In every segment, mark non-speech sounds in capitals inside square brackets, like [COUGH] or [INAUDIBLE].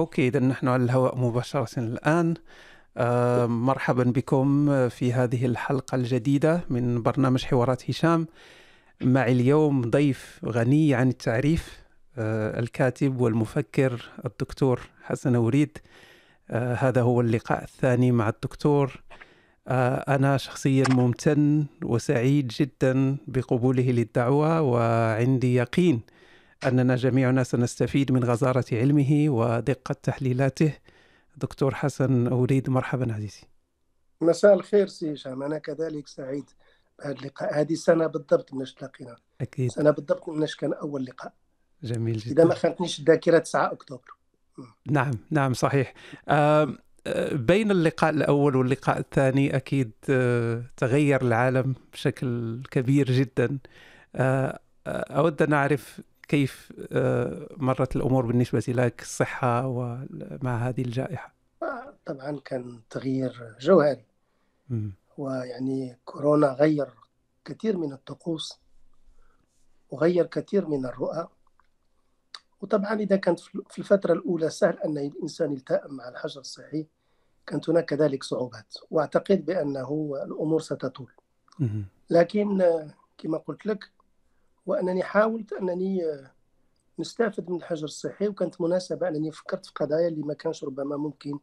أوكي اذا نحن على الهواء مباشرة الآن. آه مرحبا بكم في هذه الحلقة الجديدة من برنامج حوارات هشام. معي اليوم ضيف غني عن التعريف آه الكاتب والمفكر الدكتور حسن وريد. آه هذا هو اللقاء الثاني مع الدكتور. أنا شخصيا ممتن وسعيد جدا بقبوله للدعوة وعندي يقين أننا جميعنا سنستفيد من غزارة علمه ودقة تحليلاته. دكتور حسن أريد مرحبا عزيزي. مساء الخير سي هشام. أنا كذلك سعيد بهذا اللقاء. هذه سنة بالضبط مناش تلاقينا؟ أكيد. سنة بالضبط مناش كان أول لقاء. جميل جدا. إذا ما خانتنيش الذاكرة 9 أكتوبر. نعم نعم صحيح. آه بين اللقاء الأول واللقاء الثاني أكيد آه تغير العالم بشكل كبير جدا. آه أود أن أعرف كيف مرت الأمور بالنسبة لك الصحة ومع هذه الجائحة؟ طبعا كان تغيير جوهري. ويعني كورونا غير كثير من الطقوس وغير كثير من الرؤى. وطبعا إذا كانت في الفترة الأولى سهل أن الإنسان يلتئم مع الحجر الصحي. كانت هناك كذلك صعوبات وأعتقد بأنه الأمور ستطول. لكن كما قلت لك وأنني حاولت أنني نستفد من الحجر الصحي وكانت مناسبة أنني فكرت في قضايا اللي ما كانش ربما ممكن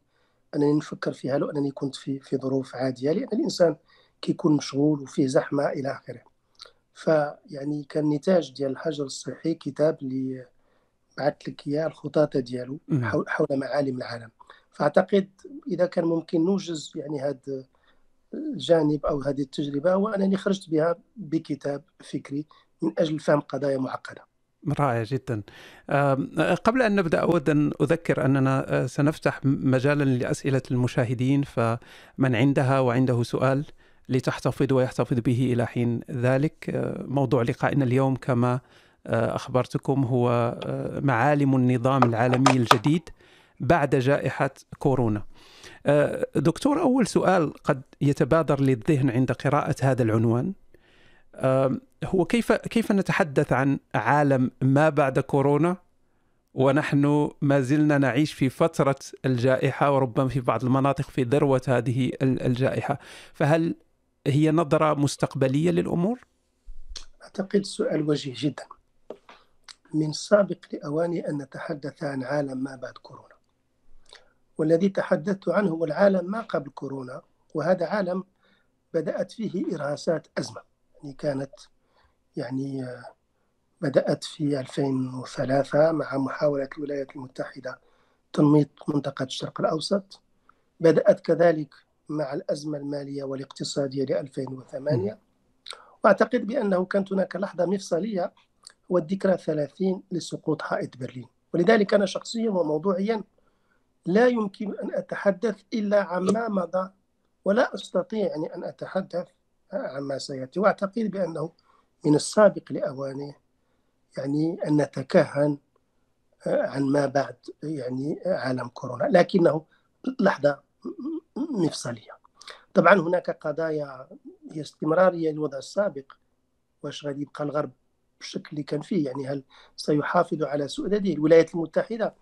أنني نفكر فيها لو أنني كنت في في ظروف عادية لأن الإنسان كيكون مشغول وفيه زحمة إلى آخره. فيعني كان نتاج ديال الحجر الصحي كتاب اللي بعثت لك إياه الخطاطة ديالو حول, حول معالم العالم. فأعتقد إذا كان ممكن نوجز يعني هذا الجانب أو هذه التجربة وأنني خرجت بها بكتاب فكري من أجل فهم قضايا معقدة. رائع جدا. قبل أن نبدأ أود أن أذكر أننا سنفتح مجالا لأسئلة المشاهدين فمن عندها وعنده سؤال لتحتفظ ويحتفظ به إلى حين ذلك. موضوع لقائنا اليوم كما أخبرتكم هو معالم النظام العالمي الجديد بعد جائحة كورونا. دكتور أول سؤال قد يتبادر للذهن عند قراءة هذا العنوان. هو كيف كيف نتحدث عن عالم ما بعد كورونا؟ ونحن ما زلنا نعيش في فترة الجائحة وربما في بعض المناطق في ذروة هذه الجائحة. فهل هي نظرة مستقبلية للأمور؟ أعتقد سؤال وجيه جدا. من سابق لأواني أن نتحدث عن عالم ما بعد كورونا. والذي تحدثت عنه هو العالم ما قبل كورونا وهذا عالم بدأت فيه إرهاسات أزمة. يعني كانت يعني بدأت في 2003 مع محاولة الولايات المتحدة تنميط منطقة الشرق الأوسط. بدأت كذلك مع الأزمة المالية والاقتصادية ل 2008 وأعتقد بأنه كانت هناك لحظة مفصلية هو الذكرى 30 لسقوط حائط برلين. ولذلك أنا شخصيا وموضوعيا لا يمكن أن أتحدث إلا عما مضى ولا أستطيع يعني أن أتحدث عما سيأتي. وأعتقد بأنه من السابق لأوانه يعني أن نتكهن عن ما بعد يعني عالم كورونا. لكنه لحظة مفصلية. طبعا هناك قضايا هي استمرارية للوضع السابق واش غادي يبقى الغرب بالشكل اللي كان فيه؟ يعني هل سيحافظ على سؤدده الولايات المتحدة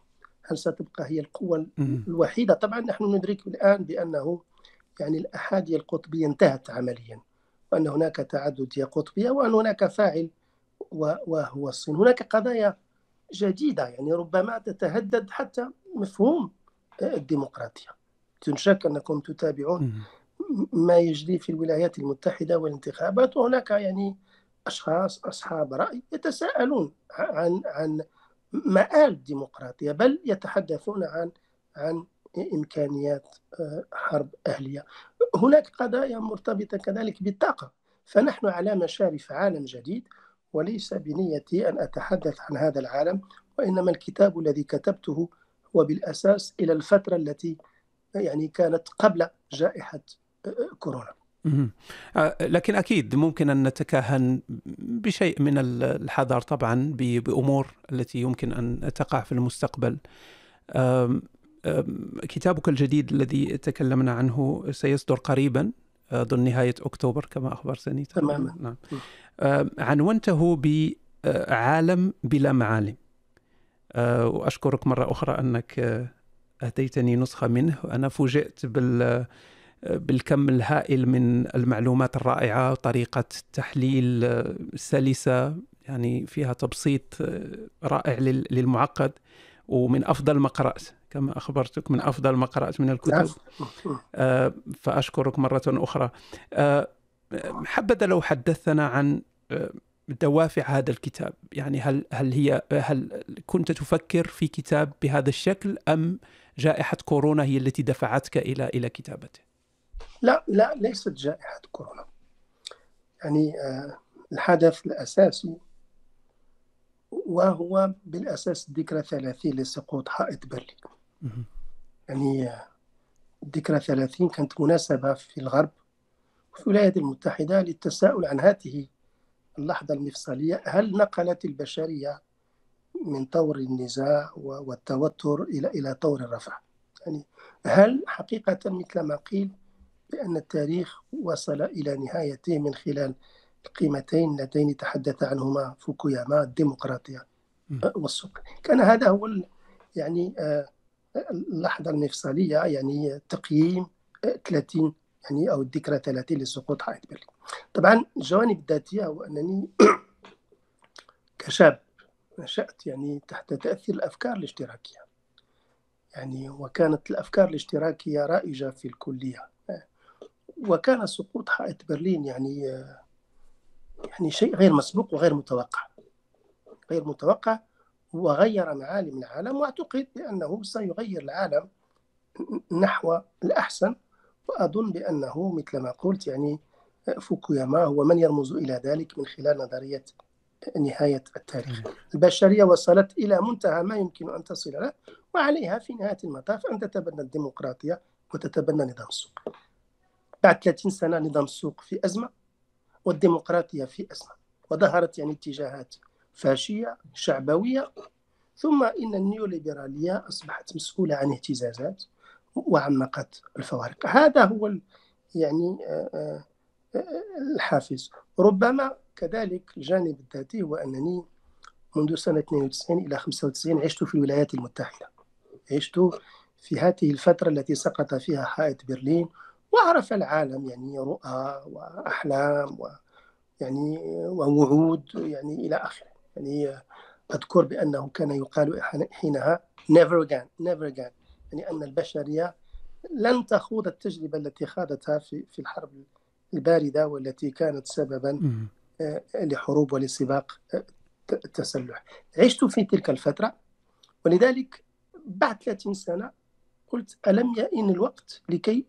هل ستبقى هي القوة الوحيدة؟ طبعا نحن ندرك الآن بأنه يعني الأحادية القطبية انتهت عمليا. وأن هناك تعددية قطبية وأن هناك فاعل وهو الصين. هناك قضايا جديدة يعني ربما تتهدد حتى مفهوم الديمقراطية. بدون شك أنكم تتابعون ما يجري في الولايات المتحدة والانتخابات وهناك يعني أشخاص أصحاب رأي يتساءلون عن عن مآل الديمقراطية بل يتحدثون عن عن إمكانيات حرب أهلية. هناك قضايا مرتبطة كذلك بالطاقة. فنحن على مشارف عالم جديد وليس بنيتي أن أتحدث عن هذا العالم وإنما الكتاب الذي كتبته هو بالأساس إلى الفترة التي يعني كانت قبل جائحة كورونا. لكن أكيد ممكن أن نتكهن بشيء من الحذر طبعا بأمور التي يمكن أن تقع في المستقبل. كتابك الجديد الذي تكلمنا عنه سيصدر قريبا أظن نهاية أكتوبر كما أخبرتني. تماما. نعم. عنونته بعالم بلا معالم. وأشكرك مرة أخرى أنك أهديتني نسخة منه. أنا فوجئت بال بالكم الهائل من المعلومات الرائعة وطريقة تحليل سلسة يعني فيها تبسيط رائع للمعقد ومن أفضل ما قرأت. كما أخبرتك من أفضل ما قرأت من الكتب. آه، فأشكرك مرة أخرى. آه، حبذا لو حدثنا عن آه، دوافع هذا الكتاب. يعني هل هل هي هل كنت تفكر في كتاب بهذا الشكل أم جائحة كورونا هي التي دفعتك إلى إلى كتابته؟ لا لا ليست جائحة كورونا. يعني الحدث الأساسي وهو بالأساس الذكرى 30 لسقوط حائط برلين. يعني الذكرى 30 كانت مناسبة في الغرب وفي الولايات المتحدة للتساؤل عن هذه اللحظة المفصلية. هل نقلت البشرية من طور النزاع والتوتر إلى إلى طور الرفع؟ يعني هل حقيقة مثل ما قيل بأن التاريخ وصل إلى نهايته من خلال القيمتين اللتين تحدث عنهما فوكوياما الديمقراطية والسكر كان هذا هو يعني آه، اللحظة المفصلية يعني تقييم 30 يعني أو الذكرى 30 لسقوط حائط برلين. طبعا الجوانب الذاتية هو أنني [CLEARS THROAT] كشاب نشأت يعني تحت تأثير الأفكار الاشتراكية. يعني وكانت الأفكار الاشتراكية رائجة في الكلية. وكان سقوط حائط برلين يعني يعني شيء غير مسبوق وغير متوقع. غير متوقع وغير معالم العالم وأعتقد بأنه سيغير العالم نحو الأحسن وأظن بأنه مثل ما قلت يعني فوكوياما هو من يرمز إلى ذلك من خلال نظرية نهاية التاريخ. البشرية وصلت إلى منتهى ما يمكن أن تصل له وعليها في نهاية المطاف أن تتبنى الديمقراطية وتتبنى نظام السوق. بعد 30 سنة نظام السوق في أزمة والديمقراطية في أزمة وظهرت يعني اتجاهات فاشية شعبوية ثم إن النيوليبرالية أصبحت مسؤولة عن اهتزازات وعمقت الفوارق. هذا هو يعني آه، آه، الحافز. ربما كذلك الجانب الذاتي هو أنني منذ سنة 92 إلى 95 عشت في الولايات المتحدة. عشت في هذه الفترة التي سقط فيها حائط برلين وعرف العالم يعني رؤى وأحلام و يعني ووعود يعني إلى آخره. يعني أذكر بأنه كان يقال حينها never again never again. يعني أن البشرية لن تخوض التجربة التي خاضتها في في الحرب الباردة والتي كانت سببا آه، لحروب ولسباق آه، التسلح. عشت في تلك الفترة ولذلك بعد 30 سنة قلت ألم يئن الوقت لكي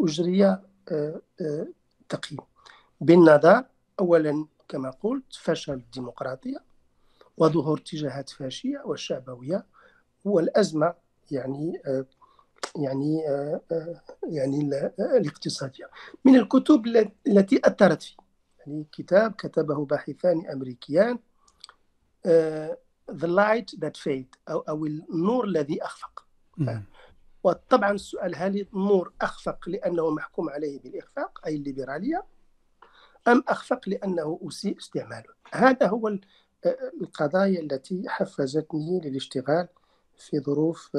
أجري آه، تقييم. بالنظر أولا كما قلت فشل الديمقراطية وظهور اتجاهات فاشية والشعبوية والأزمة يعني آه، يعني آه، آه، يعني الاقتصادية. من الكتب التي أثرت في يعني كتاب كتبه باحثان أمريكيان The Light That Fade أو أو النور الذي أخفق. وطبعا السؤال هل النور أخفق لأنه محكوم عليه بالإخفاق أي الليبرالية أم أخفق لأنه أسيء استعماله؟ هذا هو القضايا التي حفزتني للاشتغال في ظروف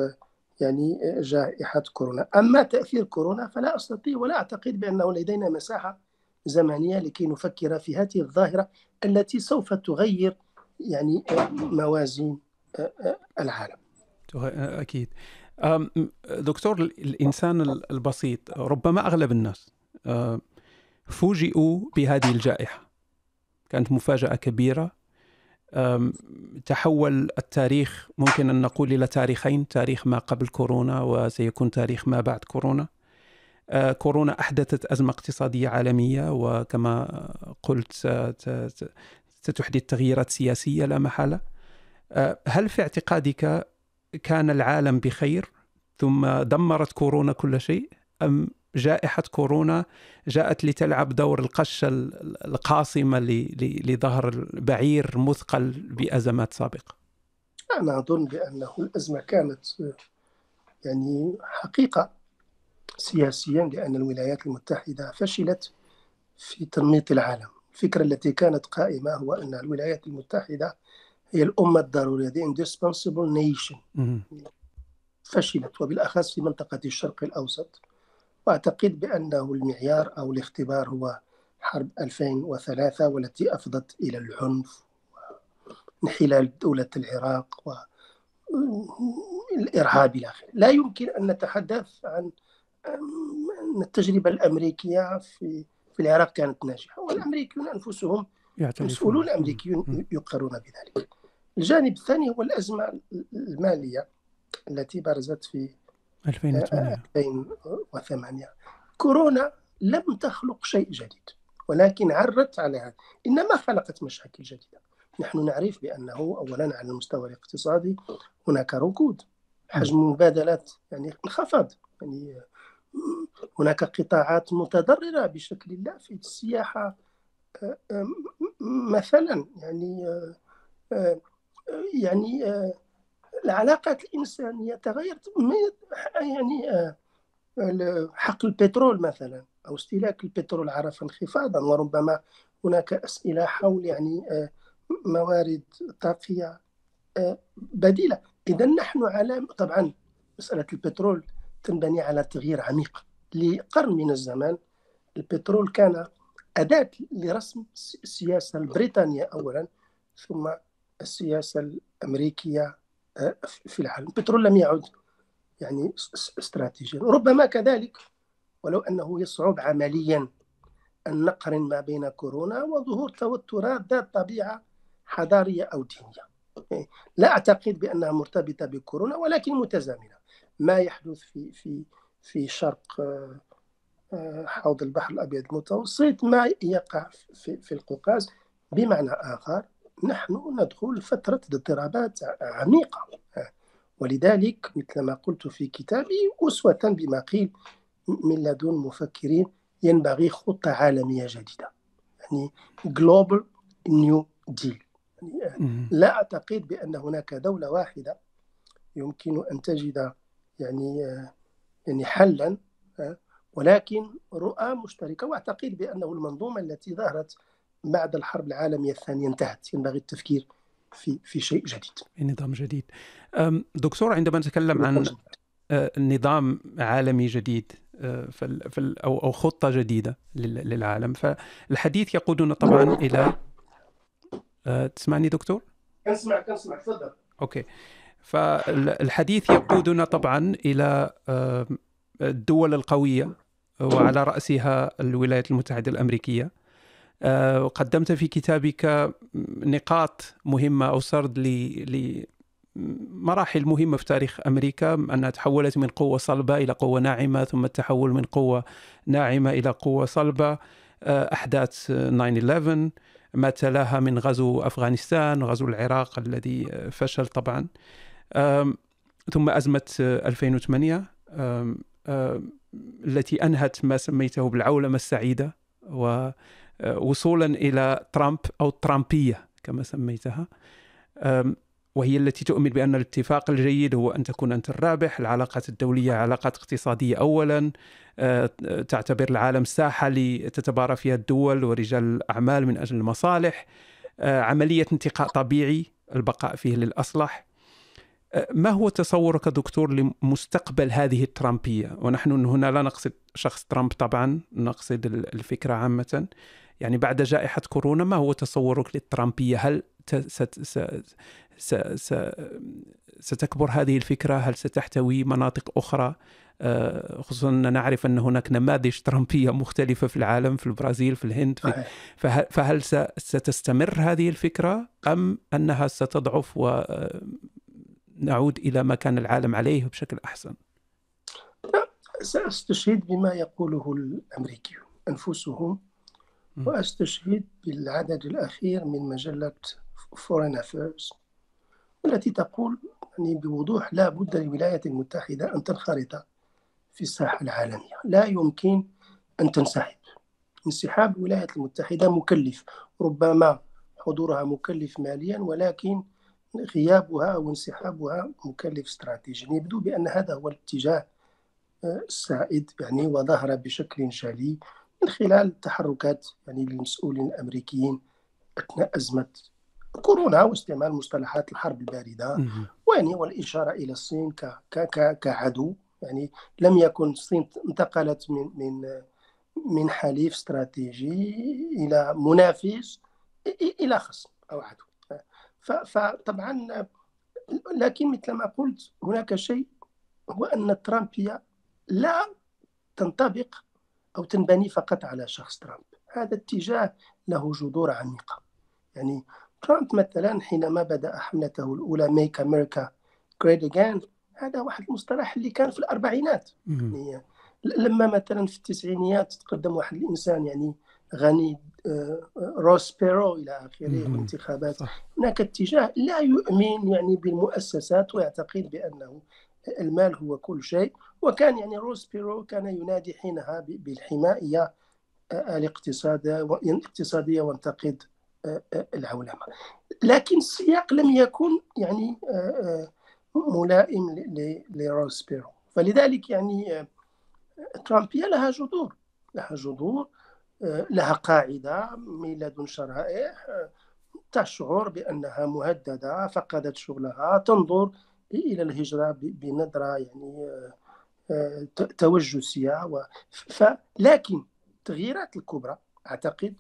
يعني جائحة كورونا. أما تأثير كورونا فلا أستطيع ولا أعتقد بأنه لدينا مساحة زمنية لكي نفكر في هذه الظاهرة التي سوف تغير يعني موازين العالم. أكيد. دكتور الإنسان البسيط ربما أغلب الناس فوجئوا بهذه الجائحة. كانت مفاجأة كبيرة. تحول التاريخ ممكن أن نقول إلى تاريخين تاريخ ما قبل كورونا وسيكون تاريخ ما بعد كورونا. أه، كورونا أحدثت أزمة اقتصادية عالمية وكما قلت ستحدث تغييرات سياسية لا محالة. أه، هل في اعتقادك كان العالم بخير ثم دمرت كورونا كل شيء أم جائحة كورونا جاءت لتلعب دور القشة القاصمة لظهر بعير مثقل بأزمات سابقة. أنا أظن بأنه الأزمة كانت يعني حقيقة سياسيا لأن الولايات المتحدة فشلت في تنميط العالم. الفكرة التي كانت قائمة هو أن الولايات المتحدة هي الأمة الضرورية the indispensable nation. فشلت وبالأخص في منطقة الشرق الأوسط. وأعتقد بأنه المعيار أو الاختبار هو حرب 2003 والتي أفضت إلى العنف انحلال دولة العراق والإرهاب إلى آخره. لا يمكن أن نتحدث عن أن التجربة الأمريكية في في العراق كانت ناجحة والأمريكيون أنفسهم المسؤولون الأمريكيون يقرون بذلك. الجانب الثاني هو الأزمة المالية التي برزت في 2008 2008 كورونا لم تخلق شيء جديد ولكن عرت على هذا إنما خلقت مشاكل جديدة. نحن نعرف بأنه أولا على المستوى الاقتصادي هناك ركود حجم المبادلات يعني انخفض. يعني هناك قطاعات متضررة بشكل لا في السياحة مثلا يعني يعني العلاقات الإنسانية تغيرت يعني حق البترول مثلا أو استهلاك البترول عرف انخفاضا وربما هناك أسئلة حول يعني موارد طاقية بديلة. إذا نحن على طبعا مسألة البترول تنبني على تغيير عميق. لقرن من الزمان البترول كان أداة لرسم السياسة البريطانية أولا ثم السياسة الأمريكية آه، في العالم البترول لم يعد يعني استراتيجيا. ربما كذلك ولو أنه يصعب عمليا أن نقرن ما بين كورونا وظهور توترات ذات طبيعة حضارية أو دينية. لا أعتقد بأنها مرتبطة بكورونا ولكن متزامنة. ما يحدث في في في شرق آه، آه، حوض البحر الأبيض المتوسط ما يقع في, في القوقاز بمعنى آخر نحن ندخل فترة اضطرابات عميقة. ولذلك مثل ما قلت في كتابي أسوة بما قيل من لدن مفكرين ينبغي خطة عالمية جديدة يعني Global New Deal. يعني لا أعتقد بأن هناك دولة واحدة يمكن أن تجد يعني يعني حلا ولكن رؤى مشتركة. وأعتقد بأنه المنظومة التي ظهرت بعد الحرب العالمية الثانية انتهت. ينبغي التفكير في في شيء جديد. نظام جديد. دكتور عندما نتكلم عن أه، نظام عالمي جديد أه، في أو أو خطة جديدة للعالم فالحديث يقودنا طبعا إلى أه، تسمعني دكتور؟ كنسمع كنسمع تفضل. أوكي. فالحديث يقودنا طبعا إلى الدول القوية وعلى رأسها الولايات المتحدة الأمريكية. آه، قدمت في كتابك نقاط مهمة أو سرد لمراحل مهمة في تاريخ أمريكا أنها تحولت من قوة صلبة إلى قوة ناعمة ثم التحول من قوة ناعمة إلى قوة صلبة آه، أحداث 9/11 ما تلاها من غزو أفغانستان غزو العراق الذي فشل طبعا. ثم أزمة 2008 التي أنهت ما سميته بالعولمة السعيدة و وصولا إلى ترامب أو ترامبية كما سميتها وهي التي تؤمن بأن الاتفاق الجيد هو أن تكون أنت الرابح، العلاقات الدولية علاقات اقتصادية اولا، أه، تعتبر العالم ساحة لتتبارى فيها الدول ورجال الأعمال من أجل المصالح، أه، عملية انتقاء طبيعي البقاء فيه للأصلح. ما هو تصورك دكتور لمستقبل هذه الترامبية؟ ونحن هنا لا نقصد شخص ترامب طبعا، نقصد الفكرة عامة. يعني بعد جائحة كورونا ما هو تصورك للترامبية؟ هل ستكبر هذه الفكرة؟ هل ستحتوي مناطق أخرى؟ آه، خصوصا أن نعرف أن هناك نماذج ترامبية مختلفة في العالم في البرازيل في الهند في فهل ستستمر هذه الفكرة أم أنها ستضعف ونعود إلى ما كان العالم عليه بشكل أحسن؟ سأستشهد بما يقوله الأمريكيون أنفسهم وأستشهد بالعدد الأخير من مجلة Foreign Affairs والتي تقول يعني بوضوح لا بد للولايات المتحدة أن تنخرط في الساحة العالمية. لا يمكن أن تنسحب. انسحاب الولايات المتحدة مكلف ربما حضورها مكلف ماليا ولكن غيابها أو انسحابها مكلف استراتيجيا. يبدو بأن هذا هو الاتجاه آه، السائد يعني وظهر بشكل جلي من خلال تحركات يعني للمسؤولين الأمريكيين أثناء أزمة كورونا واستعمال مصطلحات الحرب الباردة. ويعني والإشارة إلى الصين ك ك ك كعدو. يعني لم يكن الصين انتقلت من من من حليف استراتيجي إلى منافس إلى خصم أو عدو. فطبعا لكن مثل ما قلت هناك شيء هو أن الترامبيه لا تنطبق أو تنبني فقط على شخص ترامب. هذا اتجاه له جذور عميقة. يعني ترامب مثلا حينما بدأ حملته الأولى ميك أمريكا جريت اجين هذا واحد المصطلح اللي كان في الأربعينات. مهم. يعني لما مثلا في التسعينيات تقدم واحد الإنسان يعني غني آه، روس بيرو مهم. وانتخابات. صح. هناك اتجاه لا يؤمن يعني بالمؤسسات ويعتقد بأنه المال هو كل شيء. وكان يعني روس بيرو كان ينادي حينها ب- بالحماية الاقتصاديه الاقتصاديه وانتقد العولمة. لكن السياق لم يكن يعني ملائم ل- لروس بيرو. فلذلك يعني ترامبية لها جذور لها جذور لها قاعدة من شرائح تشعر بأنها مهددة فقدت شغلها. تنظر إلى الهجرة ب- بنظرة يعني آه، ت- توجسية و... ف... لكن التغييرات الكبرى أعتقد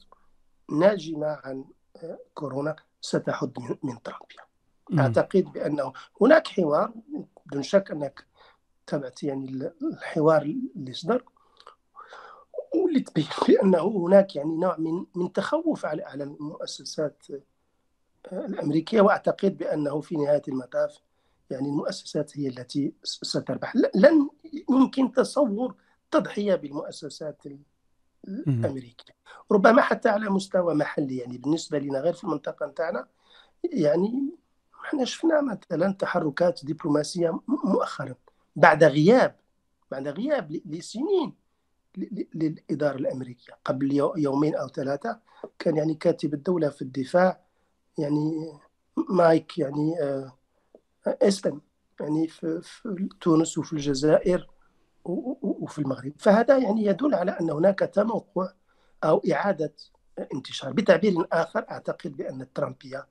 ناجمة عن آه، كورونا ستحد من, مهم. أعتقد بأنه هناك حوار بدون شك أنك تابعت يعني الحوار اللي صدر واللي تبين [LAUGHS] بأنه هناك يعني نوع من من تخوف على على المؤسسات آه، الأمريكية وأعتقد بأنه في نهاية المطاف يعني المؤسسات هي التي ستربح. لن يمكن تصور تضحية بالمؤسسات ال- الأمريكية. ربما حتى على مستوى محلي يعني بالنسبة لنا غير في المنطقة نتاعنا يعني إحنا شفنا مثلا تحركات دبلوماسية م- مؤخرا بعد غياب بعد غياب لسنين ل- ل- للإدارة الأمريكية. قبل يو- يومين أو ثلاثة كان يعني كاتب الدولة في الدفاع يعني مايك يعني آه، اسبن يعني في, في تونس وفي الجزائر وفي المغرب. فهذا يعني يدل على أن هناك تنوع أو إعادة انتشار. بتعبير آخر أعتقد بأن الترامبية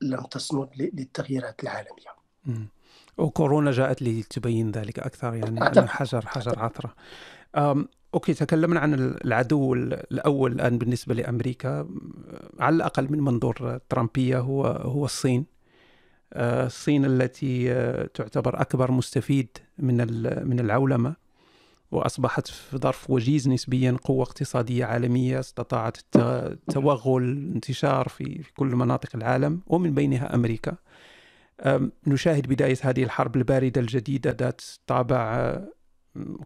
لم تصمد للتغييرات العالمية. وكورونا جاءت لتبين ذلك أكثر يعني أعتقد. حجر حجر عثرة أم، أوكي تكلمنا عن العدو الأول الآن بالنسبة لأمريكا. أم، على الأقل من منظور ترامبية هو هو الصين. الصين التي آه، تعتبر أكبر مستفيد من من العولمة وأصبحت في ظرف وجيز نسبيا قوة اقتصادية عالمية استطاعت الت- التوغل الانتشار في كل مناطق العالم ومن بينها أمريكا. أم، نشاهد بداية هذه الحرب الباردة الجديدة ذات طابع أه،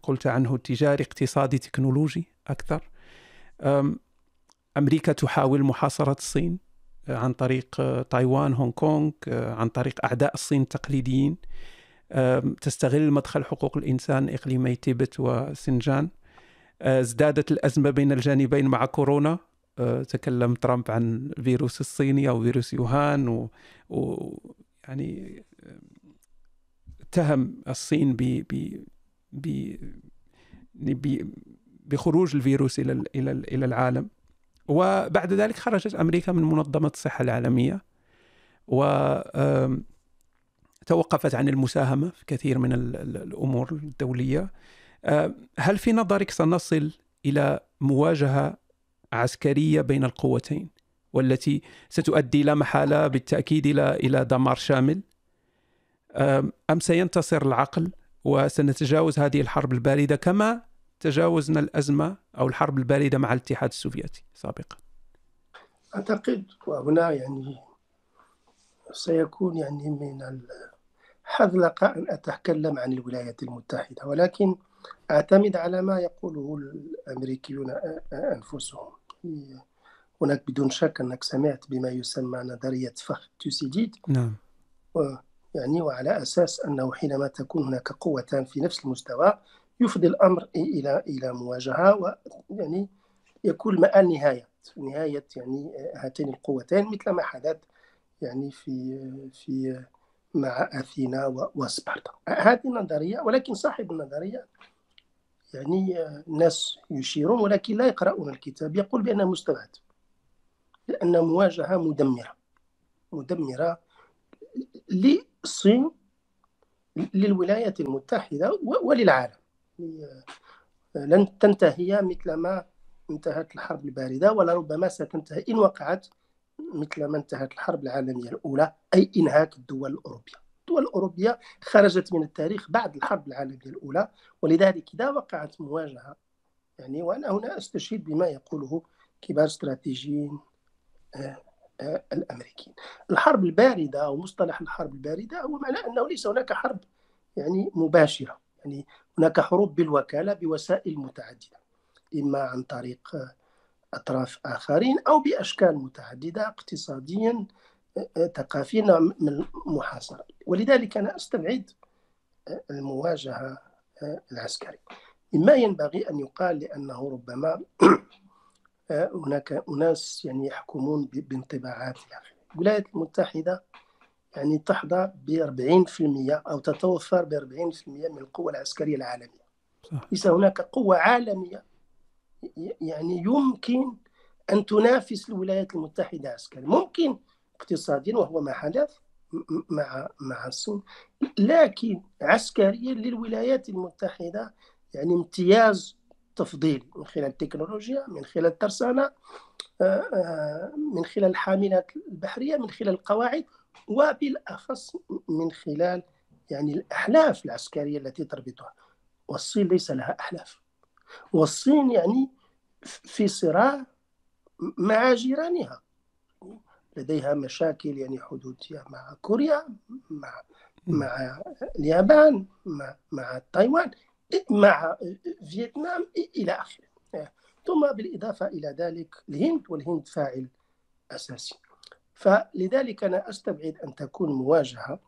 قلت عنه تجاري اقتصادي تكنولوجي أكثر. أم، أمريكا تحاول محاصرة الصين. عن طريق أه، تايوان هونغ كونغ أه، عن طريق أعداء الصين التقليديين. تستغل مدخل حقوق الإنسان إقليمي تيبت وسنجان. أه، ازدادت الأزمة بين الجانبين مع كورونا. تكلم ترامب عن الفيروس الصيني أو فيروس يوهان و, و يعني اتهم الصين ب ب ب ب بخروج الفيروس ال- إلى العالم. وبعد ذلك خرجت أمريكا من منظمة الصحة العالمية و توقفت عن المساهمة في كثير من ال- ال- الأمور الدولية. آم، هل في نظرك سنصل إلى مواجهة عسكرية بين القوتين والتي ستؤدي لا محالة بالتأكيد إلى إلى دمار شامل؟ أم سينتصر العقل وسنتجاوز هذه الحرب الباردة كما تجاوزنا الأزمة أو الحرب الباردة مع الاتحاد السوفيتي سابقا؟ أعتقد وهنا يعني سيكون يعني من الحذلقة أن أتكلم عن الولايات المتحدة ولكن أعتمد على ما يقوله الأمريكيون أنفسهم. هناك بدون شك أنك سمعت بما يسمى نظرية فخ توسيديد نعم. يعني وعلى أساس أنه حينما تكون هناك قوتان في نفس المستوى يفضي الأمر إلى إلى مواجهة ويعني يكون المآل نهاية نهاية يعني هاتين القوتين مثل ما حدث يعني في في مع أثينا وسبارتا. هذه النظرية ولكن صاحب النظرية يعني الناس يشيرون ولكن لا يقرؤون الكتاب يقول بأنها مستبعد لأن مواجهة مدمرة. مدمرة للصين للولايات المتحدة وللعالم. لن تنتهي مثل ما انتهت الحرب الباردة ولربما ستنتهي إن وقعت مثل ما انتهت الحرب العالمية الأولى أي إنهاك الدول الأوروبية. الدول الأوروبية خرجت من التاريخ بعد الحرب العالمية الأولى ولذلك إذا وقعت مواجهة يعني وأنا هنا أستشهد بما يقوله كبار استراتيجيين آه، آه، الأمريكيين. الحرب الباردة أو مصطلح الحرب الباردة هو معناه أنه ليس هناك حرب يعني مباشرة. يعني هناك حروب بالوكالة بوسائل متعددة إما عن طريق أطراف آخرين أو بأشكال متعددة اقتصاديا ثقافيا من المحاصرة. ولذلك أنا أستبعد المواجهة العسكرية مما ينبغي أن يقال لأنه ربما [CLEARS THROAT] هناك أناس يعني يحكمون بانطباعات الولايات المتحدة يعني تحظى ب 40% أو تتوفر ب 40% من القوة العسكرية العالمية. ليس هناك قوة عالمية يعني يمكن أن تنافس الولايات المتحدة عسكريا. ممكن اقتصاديا وهو ما حدث مع مع الصين لكن عسكريا للولايات المتحدة يعني امتياز تفضيل من خلال التكنولوجيا من خلال الترسانة آه، آه، من خلال الحاملات البحرية من خلال القواعد. وبالأخص من خلال يعني الأحلاف العسكرية التي تربطها. والصين ليس لها أحلاف. والصين يعني في صراع مع جيرانها. لديها مشاكل يعني حدودية مع كوريا مع مع اليابان مع مع تايوان مع فيتنام إلى آخره. ثم بالإضافة إلى ذلك الهند والهند فاعل أساسي. فلذلك أنا أستبعد أن تكون مواجهة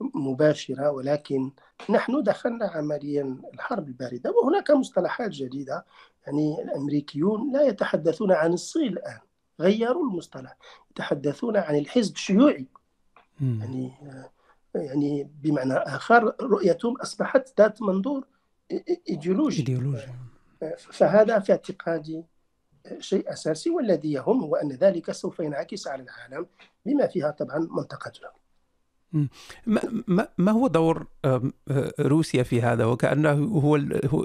مباشرة ولكن نحن دخلنا عمليا الحرب الباردة وهناك مصطلحات جديدة يعني الأمريكيون لا يتحدثون عن الصين الآن غيروا المصطلح يتحدثون عن الحزب الشيوعي. يعني يعني بمعنى آخر رؤيتهم أصبحت ذات منظور إيديولوجي. إيديولوجي. فهذا في اعتقادي شيء أساسي والذي يهم هو أن ذلك سوف ينعكس على العالم بما فيها طبعا منطقتنا ما ما هو دور روسيا في هذا؟ وكأنه هو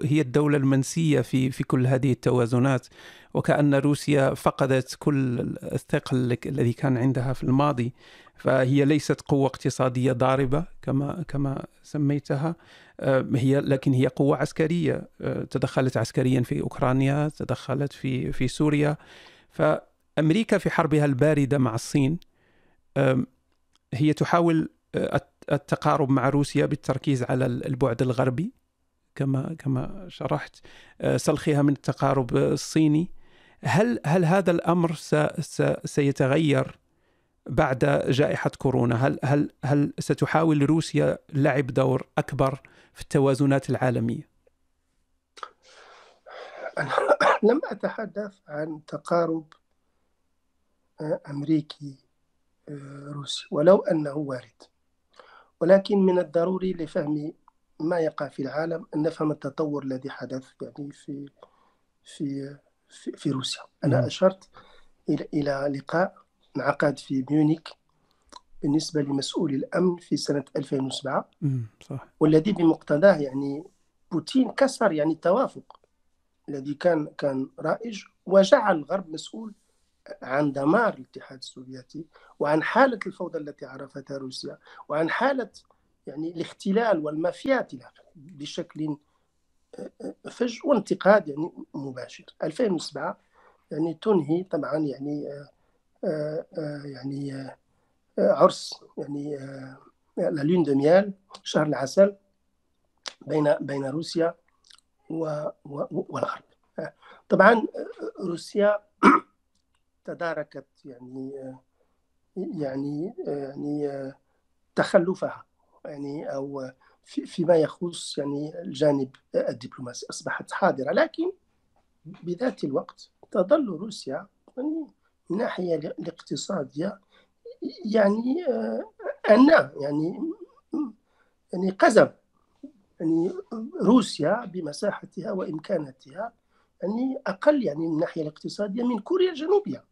هي الدولة المنسية في في كل هذه التوازنات. وكأن روسيا فقدت كل الثقل الذي كان عندها في الماضي. فهي ليست قوة اقتصادية ضاربة كما كما سميتها. هي لكن هي قوة عسكرية. تدخلت عسكريا في أوكرانيا تدخلت في في سوريا. فأمريكا في حربها الباردة مع الصين هي تحاول آه، التقارب مع روسيا بالتركيز على البعد الغربي كما كما شرحت آه، سلخها من التقارب الصيني. هل هل هذا الأمر سيتغير بعد جائحة كورونا؟ هل هل هل ستحاول روسيا لعب دور أكبر في التوازنات العالمية؟ أنا [COUGHS] لم أتحدث عن تقارب آه، أمريكي روسي ولو أنه وارد. ولكن من الضروري لفهم ما يقع في العالم أن نفهم التطور الذي حدث يعني في في في, في روسيا. أنا مم. أشرت إلى إلى لقاء انعقد في ميونيك بالنسبة لمسؤول الأمن في سنة 2007 صح. والذي بمقتضاه يعني بوتين كسر يعني التوافق الذي كان كان رائج وجعل الغرب مسؤول عن دمار الاتحاد السوفيتي وعن حالة الفوضى التي عرفتها روسيا وعن حالة يعني الاختلال والمافيات بشكل آه، آه، فج وانتقاد يعني مباشر 2007 يعني تنهي طبعا يعني آه، يعني عرس يعني la lune de miel شهر العسل بين بين روسيا والغرب. طبعا روسيا [CLEARS THROAT] تداركت يعني يعني يعني تخلفها يعني أو فيما يخص يعني الجانب الدبلوماسي. أصبحت حاضرة لكن بذات الوقت تظل روسيا يعني من الناحيه الاقتصادية يعني أنا يعني يعني قزم يعني روسيا بمساحتها وإمكاناتها يعني أقل يعني من الناحية الاقتصادية من كوريا الجنوبية.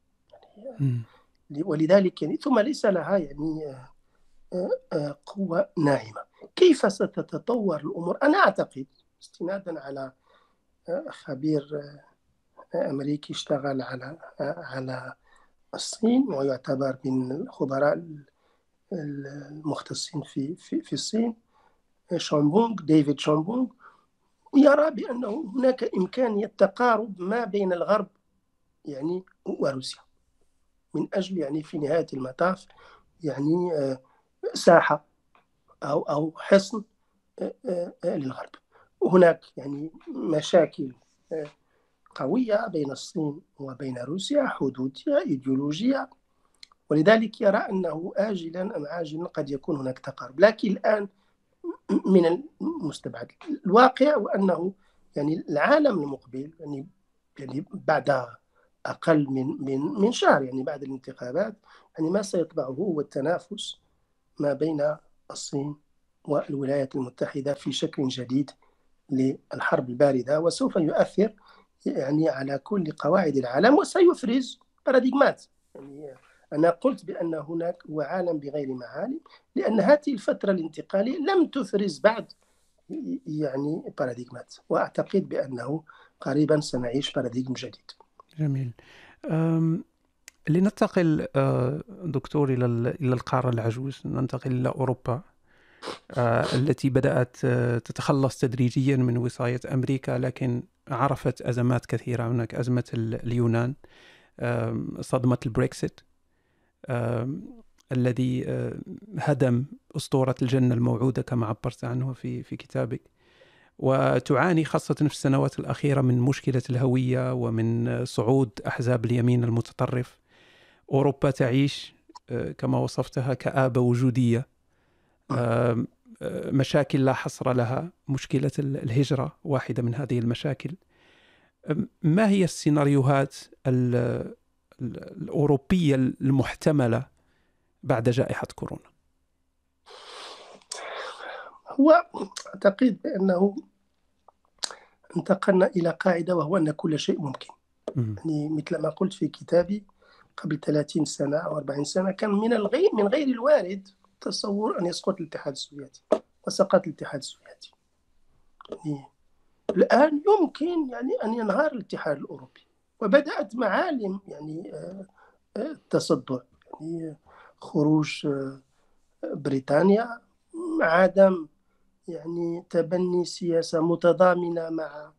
ولذلك يعني ثم ليس لها يعني قوة ناعمة. كيف ستتطور الأمور؟ أنا أعتقد استنادا على خبير أمريكي اشتغل على على الصين ويعتبر من الخبراء المختصين في في, في الصين. شامبونغ ديفيد شامبونغ يرى بأنه هناك إمكانية تقارب ما بين الغرب يعني وروسيا. من أجل يعني في نهاية المطاف يعني ساحة أو أو حصن للغرب. هناك يعني مشاكل قوية بين الصين وبين روسيا حدودية إيديولوجية. ولذلك يرى أنه آجلا أم عاجلا قد يكون هناك تقارب. لكن الآن من المستبعد الواقع وأنه يعني العالم المقبل يعني يعني بعد أقل من من من شهر يعني بعد الانتخابات يعني ما سيطبعه هو التنافس ما بين الصين والولايات المتحدة في شكل جديد للحرب الباردة. وسوف يؤثر يعني على كل قواعد العالم وسيفرز باراديغمات يعني أنا قلت بأن هناك هو عالم بغير معالم لأن هذه الفترة الانتقالية لم تفرز بعد يعني باراديغمات وأعتقد بأنه قريبا سنعيش باراديغم جديد. جميل. لننتقل آه، دكتور إلى القارة العجوز. ننتقل إلى أوروبا. التي بدأت آه، تتخلص تدريجيا من وصاية أمريكا لكن عرفت أزمات كثيرة. هناك أزمة اليونان صدمة البريكسيت الذي هدم أسطورة الجنة الموعودة كما عبرت عنه في في كتابك. وتعاني خاصة في السنوات الأخيرة من مشكلة الهوية ومن صعود أحزاب اليمين المتطرف. أوروبا تعيش كما وصفتها كآبة وجودية. مشاكل لا حصر لها مشكلة الهجرة واحدة من هذه المشاكل. ما هي السيناريوهات الأوروبية المحتملة بعد جائحة كورونا؟ هو أعتقد بأنه انتقلنا إلى قاعدة وهو أن كل شيء ممكن. يعني مثل ما قلت في كتابي قبل 30 سنة أو 40 سنة كان من الغير من غير الوارد تصور أن يسقط الاتحاد السوفيتي وسقط الاتحاد السوفيتي. يعني الآن يمكن يعني أن ينهار الاتحاد الأوروبي. وبدأت معالم يعني آه، آه، التصدع. يعني خروج آه، بريطانيا عدم يعني تبني سياسة متضامنة مع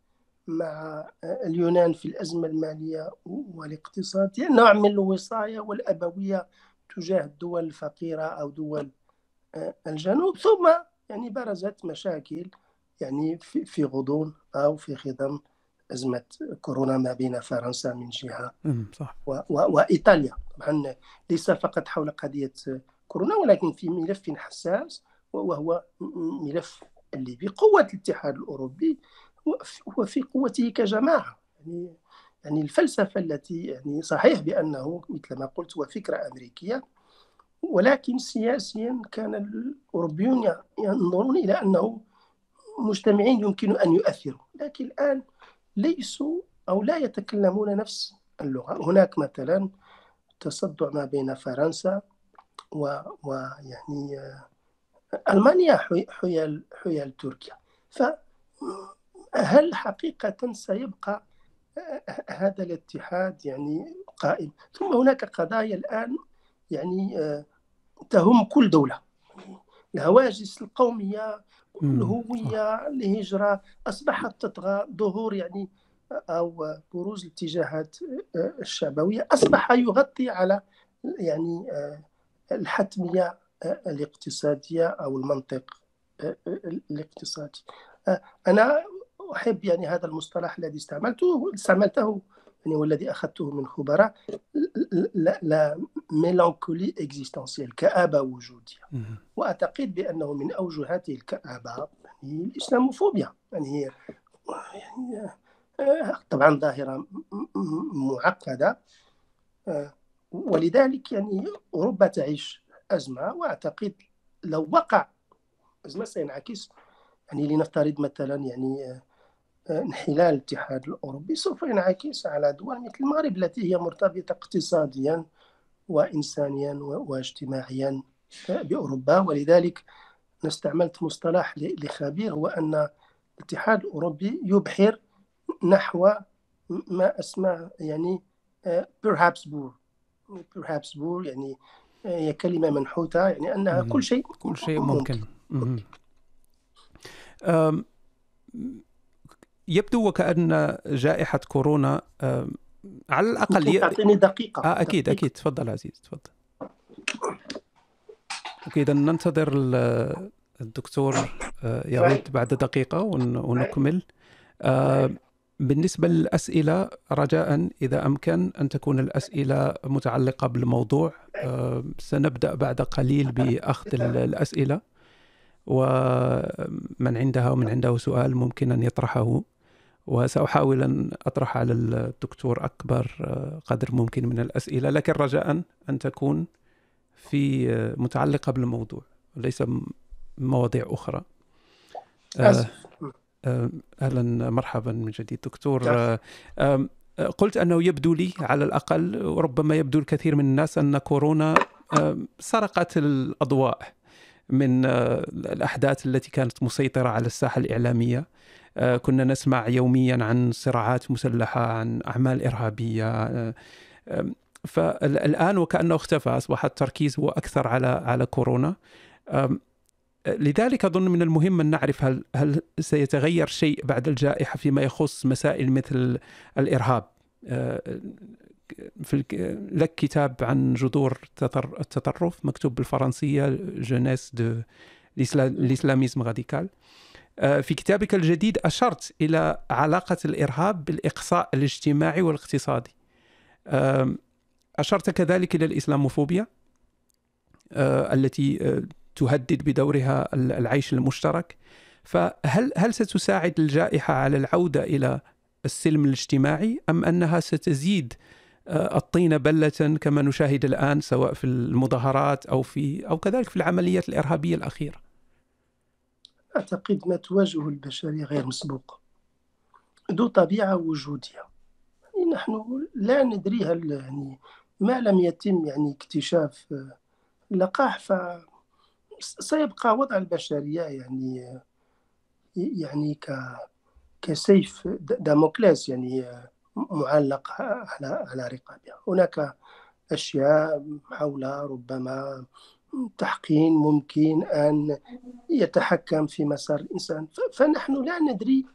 مع اليونان في الأزمة المالية والاقتصادية. نوع من الوصاية والأبوية تجاه الدول الفقيرة أو دول الجنوب ثم يعني برزت مشاكل يعني في غضون أو في خضم أزمة كورونا ما بين فرنسا من جهة صح. و و وإيطاليا طبعا ليس فقط حول قضية كورونا ولكن في ملف حساس وهو ملف الليبي قوة الاتحاد الأوروبي هو في قوته كجماعة يعني يعني الفلسفة التي يعني صحيح بأنه مثل ما قلت هو فكرة أمريكية ولكن سياسيا كان الأوروبيون ينظرون إلى أنه مجتمعين يمكن أن يؤثروا لكن الآن ليسوا أو لا يتكلمون نفس اللغة. هناك مثلا تصدع ما بين فرنسا ويعني ألمانيا حيال حيال تركيا. فهل حقيقة سيبقى هذا الاتحاد يعني قائم. ثم هناك قضايا الآن يعني تهم كل دولة. الهواجس القومية الهوية الهجرة أصبحت تطغى ظهور يعني أو بروز الاتجاهات الشعبوية. أصبح يغطي على يعني الحتمية الاقتصادية أو المنطق الاقتصادي. أنا أحب يعني هذا المصطلح الذي استعملته استعملته يعني والذي أخذته من خبراء لا ميلانكولي اكزيستانسيال كآبة وجودية. وأعتقد بأنه من أوجه هذه الكآبة يعني الإسلاموفوبيا. يعني هي يعني طبعا ظاهرة معقدة. ولذلك يعني أوروبا تعيش أزمة وأعتقد لو وقع أزمة سينعكس يعني لنفترض مثلا يعني انحلال الاتحاد الأوروبي سوف ينعكس على دول مثل المغرب التي هي مرتبطة اقتصاديا وإنسانيا واجتماعيا بأوروبا. ولذلك استعملت مصطلح لخبير هو أن الاتحاد الأوروبي يبحر نحو ما أسمى يعني perhaps بور perhaps بور يعني هي كلمة منحوتة يعني أنها كل شيء كل شيء ممكن, ممكن. يبدو وكأن جائحة كورونا على الأقل تعطيني دقيقة. آه أكيد دقيقة. أكيد. تفضل عزيز تفضل. أوكي إذا ننتظر الدكتور آه، يعود بعد دقيقة ونكمل. آه، بالنسبة للأسئلة رجاء إذا أمكن أن تكون الأسئلة متعلقة بالموضوع آه، سنبدأ بعد قليل بأخذ الأسئلة ومن عندها ومن عنده سؤال ممكن أن يطرحه. وسأحاول أن أطرح على الدكتور أكبر قدر ممكن من الأسئلة. لكن رجاء أن تكون في متعلقة بالموضوع ليس مواضيع أخرى. أهلا مرحبا من جديد دكتور. قلت أنه يبدو لي على الأقل وربما يبدو الكثير من الناس أن كورونا سرقت الأضواء من الأحداث التي كانت مسيطرة على الساحة الإعلامية. كنا نسمع يوميا عن صراعات مسلحة عن أعمال إرهابية فالآن وكأنه اختفى أصبح التركيز هو أكثر على على كورونا. لذلك أظن من المهم أن نعرف هل هل سيتغير شيء بعد الجائحة فيما يخص مسائل مثل الإرهاب. في لك كتاب عن جذور التطرف مكتوب بالفرنسية جونيس دو الإسلاميزم راديكال في كتابك الجديد أشرت إلى علاقة الإرهاب بالإقصاء الاجتماعي والاقتصادي. أشرت كذلك إلى الإسلاموفوبيا التي تهدد بدورها العيش المشترك. فهل هل ستساعد الجائحة على العودة إلى السلم الاجتماعي أم أنها ستزيد آه، الطين بلة كما نشاهد الآن سواء في المظاهرات أو في أو كذلك في العمليات الإرهابية الأخيرة؟ أعتقد ما تواجهه البشرية غير مسبوق. ذو طبيعة وجودية. يعني نحن لا ندري هل يعني ما لم يتم يعني اكتشاف اللقاح ف سيبقى وضع البشرية يعني يعني ك كسيف داموكليس يعني معلق على على رقابها. هناك أشياء حول ربما تحقين ممكن أن يتحكم في مسار الإنسان. فنحن لا ندري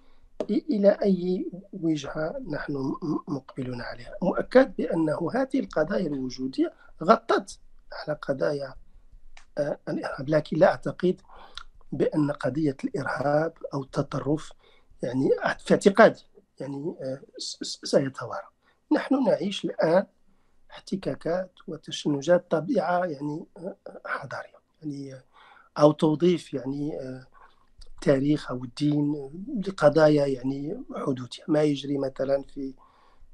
إلى أي وجهة نحن مقبلون عليها. مؤكد بأنه هذه القضايا الوجودية غطت على قضايا الإرهاب. لكن لا أعتقد بأن قضية الإرهاب أو التطرف يعني في اعتقادي يعني آه، سيتوارى نحن نعيش الآن احتكاكات وتشنجات طبيعة يعني آه، حضارية. يعني آه، أو توظيف يعني تاريخ أو الدين لقضايا يعني حدودية. ما يجري مثلا في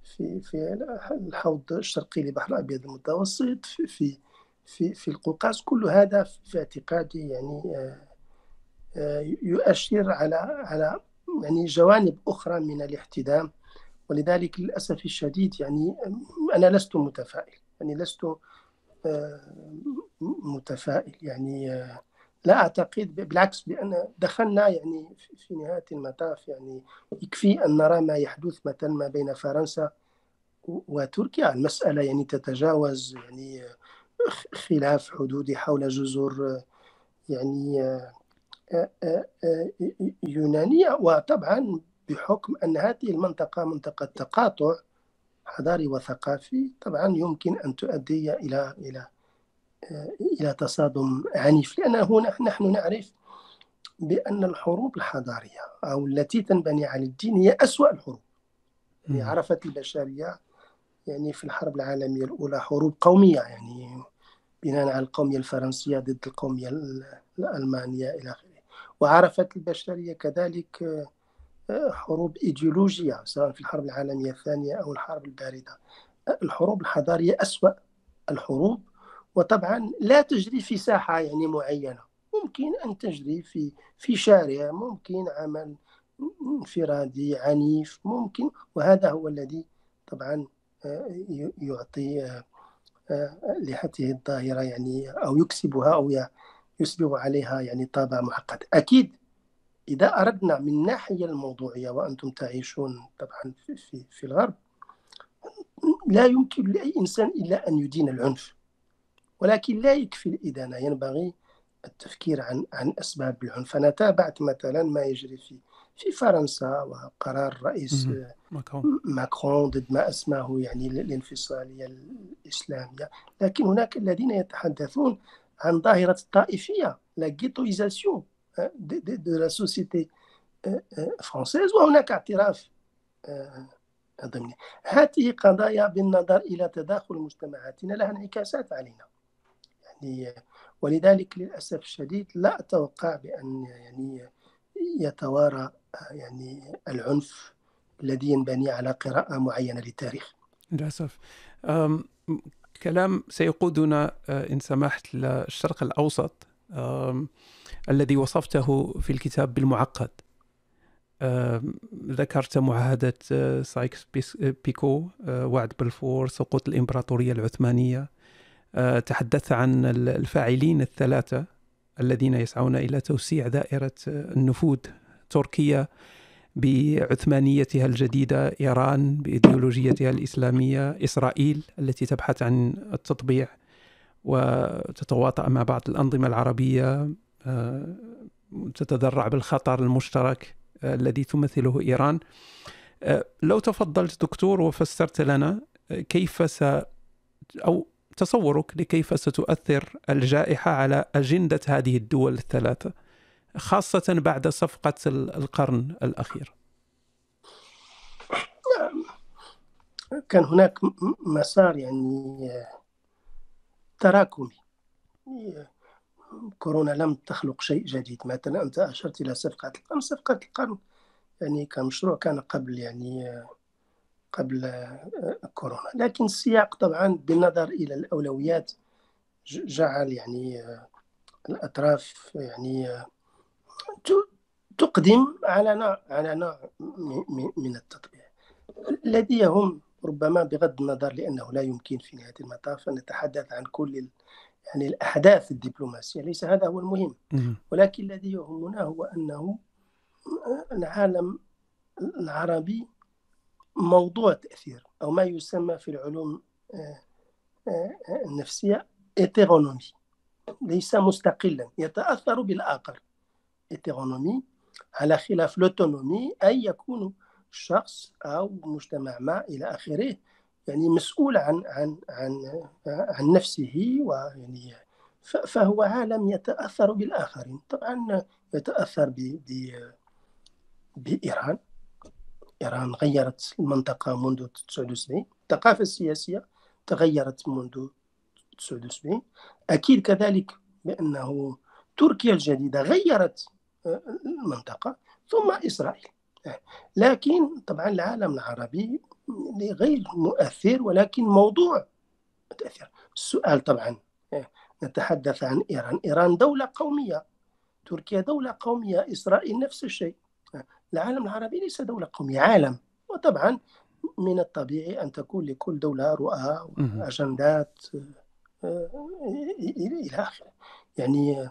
في في الحوض الشرقي لبحر الأبيض المتوسط في, في في في القوقاز. كل هذا في اعتقادي يعني آه، آه، يؤشر على على يعني جوانب أخرى من الاحتدام. ولذلك للأسف الشديد يعني أنا لست متفائل يعني لست آه، متفائل يعني لا أعتقد بالعكس بأن دخلنا يعني في نهاية المطاف يعني يكفي أن نرى ما يحدث مثلا ما بين فرنسا وتركيا. المسألة يعني تتجاوز يعني خلاف حدودي حول جزر يعني آه، آه، آه، يونانية. وطبعا بحكم أن هذه المنطقة منطقة تقاطع حضاري وثقافي طبعا يمكن أن تؤدي إلى إلى إلى تصادم عنيف لأن هنا نحن نعرف بأن الحروب الحضارية أو التي تنبني على الدين هي أسوأ الحروب. يعني عرفت البشرية يعني في الحرب العالمية الأولى حروب قومية يعني بناء على القومية الفرنسية ضد القومية الألمانية إلى آخره. وعرفت البشرية كذلك آه، حروب إيديولوجية سواء في الحرب العالمية الثانية أو الحرب الباردة. الحروب الحضارية أسوأ الحروب وطبعا لا تجري في ساحة يعني معينة. ممكن أن تجري في في شارع ممكن عمل انفرادي عنيف ممكن وهذا هو الذي طبعا آه، يعطي آه، لهذه الظاهرة يعني أو يكسبها أو يسبغ عليها يعني طابع معقد. أكيد إذا أردنا من الناحية الموضوعية وأنتم تعيشون طبعا في, في, في الغرب لا يمكن لأي إنسان إلا أن يدين العنف ولكن لا يكفي الإدانة. ينبغي التفكير عن عن أسباب العنف. أنا تابعت مثلا ما يجري في في فرنسا وقرار الرئيس ماكرون. ضد ما أسماه يعني الانفصالية الإسلامية. لكن هناك الذين يتحدثون عن ظاهرة الطائفية la ghettoïsation de la société française وهناك اعتراف ضمني. هذه قضايا بالنظر إلى تداخل مجتمعاتنا لها انعكاسات علينا. يعني ولذلك للأسف الشديد لا أتوقع بأن يعني يتوارى يعني العنف الذي ينبني على قراءة معينة للتاريخ. للأسف. كلام سيقودنا آه، إن سمحت للشرق الأوسط. الذي وصفته في الكتاب بالمعقد. ذكرت معاهدة آه، سايكس بيكو آه، وعد بلفور سقوط الإمبراطورية العثمانية. تحدثت عن الفاعلين الثلاثة الذين يسعون إلى توسيع دائرة النفوذ. تركيا بعثمانيتها الجديدة إيران بإيديولوجيتها الإسلامية إسرائيل التي تبحث عن التطبيع. وتتواطأ مع بعض الأنظمة العربية آه، تتذرع بالخطر المشترك آه، الذي تمثله إيران. آه، لو تفضلت دكتور وفسرت لنا كيف س أو تصورك لكيف ستؤثر الجائحة على أجندة هذه الدول الثلاثة خاصة بعد صفقة القرن الأخير؟ كان هناك مسار يعني تراكمي كورونا لم تخلق شيء جديد. مثلا أنت أشرت إلى صفقة القرن. صفقة القرن يعني كمشروع كان قبل يعني قبل كورونا. لكن السياق طبعا بالنظر إلى الأولويات جعل يعني الأطراف يعني تقدم على نوع على نوع من التطبيع. الذي يهم ربما بغض النظر لأنه لا يمكن في نهاية المطاف أن نتحدث عن كل يعني الأحداث الدبلوماسية. ليس هذا هو المهم. ولكن الذي يهمنا هو أنه العالم العربي موضوع تأثير أو ما يسمى في العلوم آه، آه، النفسية hétéronomie ليس مستقلا. يتأثر بالآخر. hétéronomie على خلاف l'autonomie أي يكون شخص أو مجتمع ما إلى آخره يعني مسؤول عن عن عن عن نفسه ويعني فهو عالم يتأثر بالآخرين. طبعا يتأثر ب بإيران إيران. غيرت المنطقة منذ 79 الثقافة السياسية تغيرت منذ 79 أكيد كذلك بأنه تركيا الجديدة غيرت المنطقة ثم إسرائيل. لكن طبعا العالم العربي غير مؤثر ولكن موضوع متأثر. السؤال طبعا نتحدث عن إيران. إيران دولة قومية تركيا دولة قومية إسرائيل نفس الشيء. العالم العربي ليس دولة قومية عالم. وطبعا من الطبيعي أن تكون لكل دولة رؤى وأجندات إلى آخره. يعني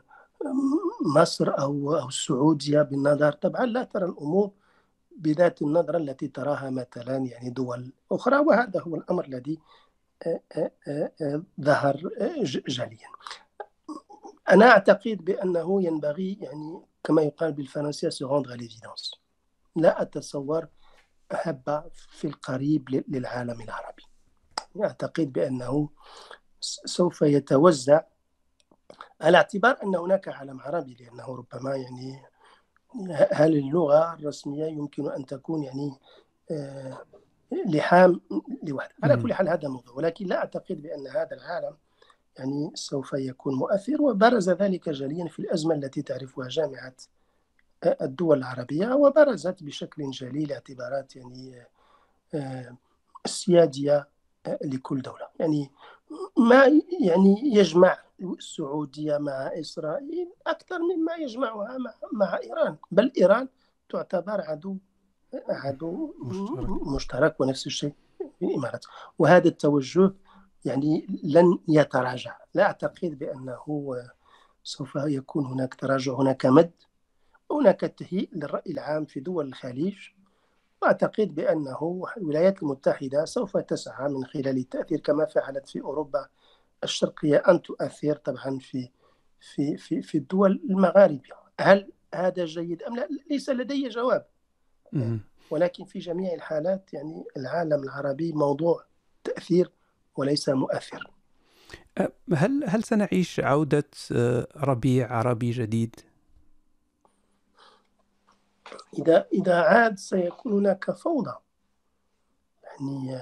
مصر أو أو السعودية بالنظر طبعا لا ترى الأمور بذات النظرة التي تراها مثلا يعني دول أخرى وهذا هو الأمر الذي آه، آه، آه، ظهر جليا. أنا أعتقد بأنه ينبغي يعني كما يقال بالفرنسية rendre à لا أتصور هبة في القريب للعالم العربي. أعتقد بأنه سوف يتوزع على اعتبار أن هناك عالم عربي لأنه ربما يعني هل اللغة الرسمية يمكن أن تكون يعني آه، لحام لوحده على كل حال هذا موضوع ولكن لا أعتقد بأن هذا العالم يعني سوف يكون مؤثر وبرز ذلك جليا في الأزمة التي تعرفها جامعة الدول العربية وبرزت بشكل جلي لاعتبارات يعني آه، السيادية آه، لكل دولة. يعني ما يعني يجمع السعودية مع إسرائيل أكثر مما يجمعها مع, مع إيران. بل إيران تعتبر عدو عدو مشترك, مشترك ونفس الشيء في الإمارات. وهذا التوجه يعني لن يتراجع. لا أعتقد بأنه سوف يكون هناك تراجع هناك مد هناك تهيئ للرأي العام في دول الخليج. وأعتقد بأنه الولايات المتحدة سوف تسعى من خلال التأثير كما فعلت في أوروبا الشرقية أن تؤثر طبعا في في في في الدول المغاربية هل هذا جيد أم لا؟ ليس لدي جواب. ولكن في جميع الحالات يعني العالم العربي موضوع تأثير وليس مؤثر. هل هل سنعيش عودة ربيع عربي جديد؟ إذا إذا عاد سيكون هناك فوضى. يعني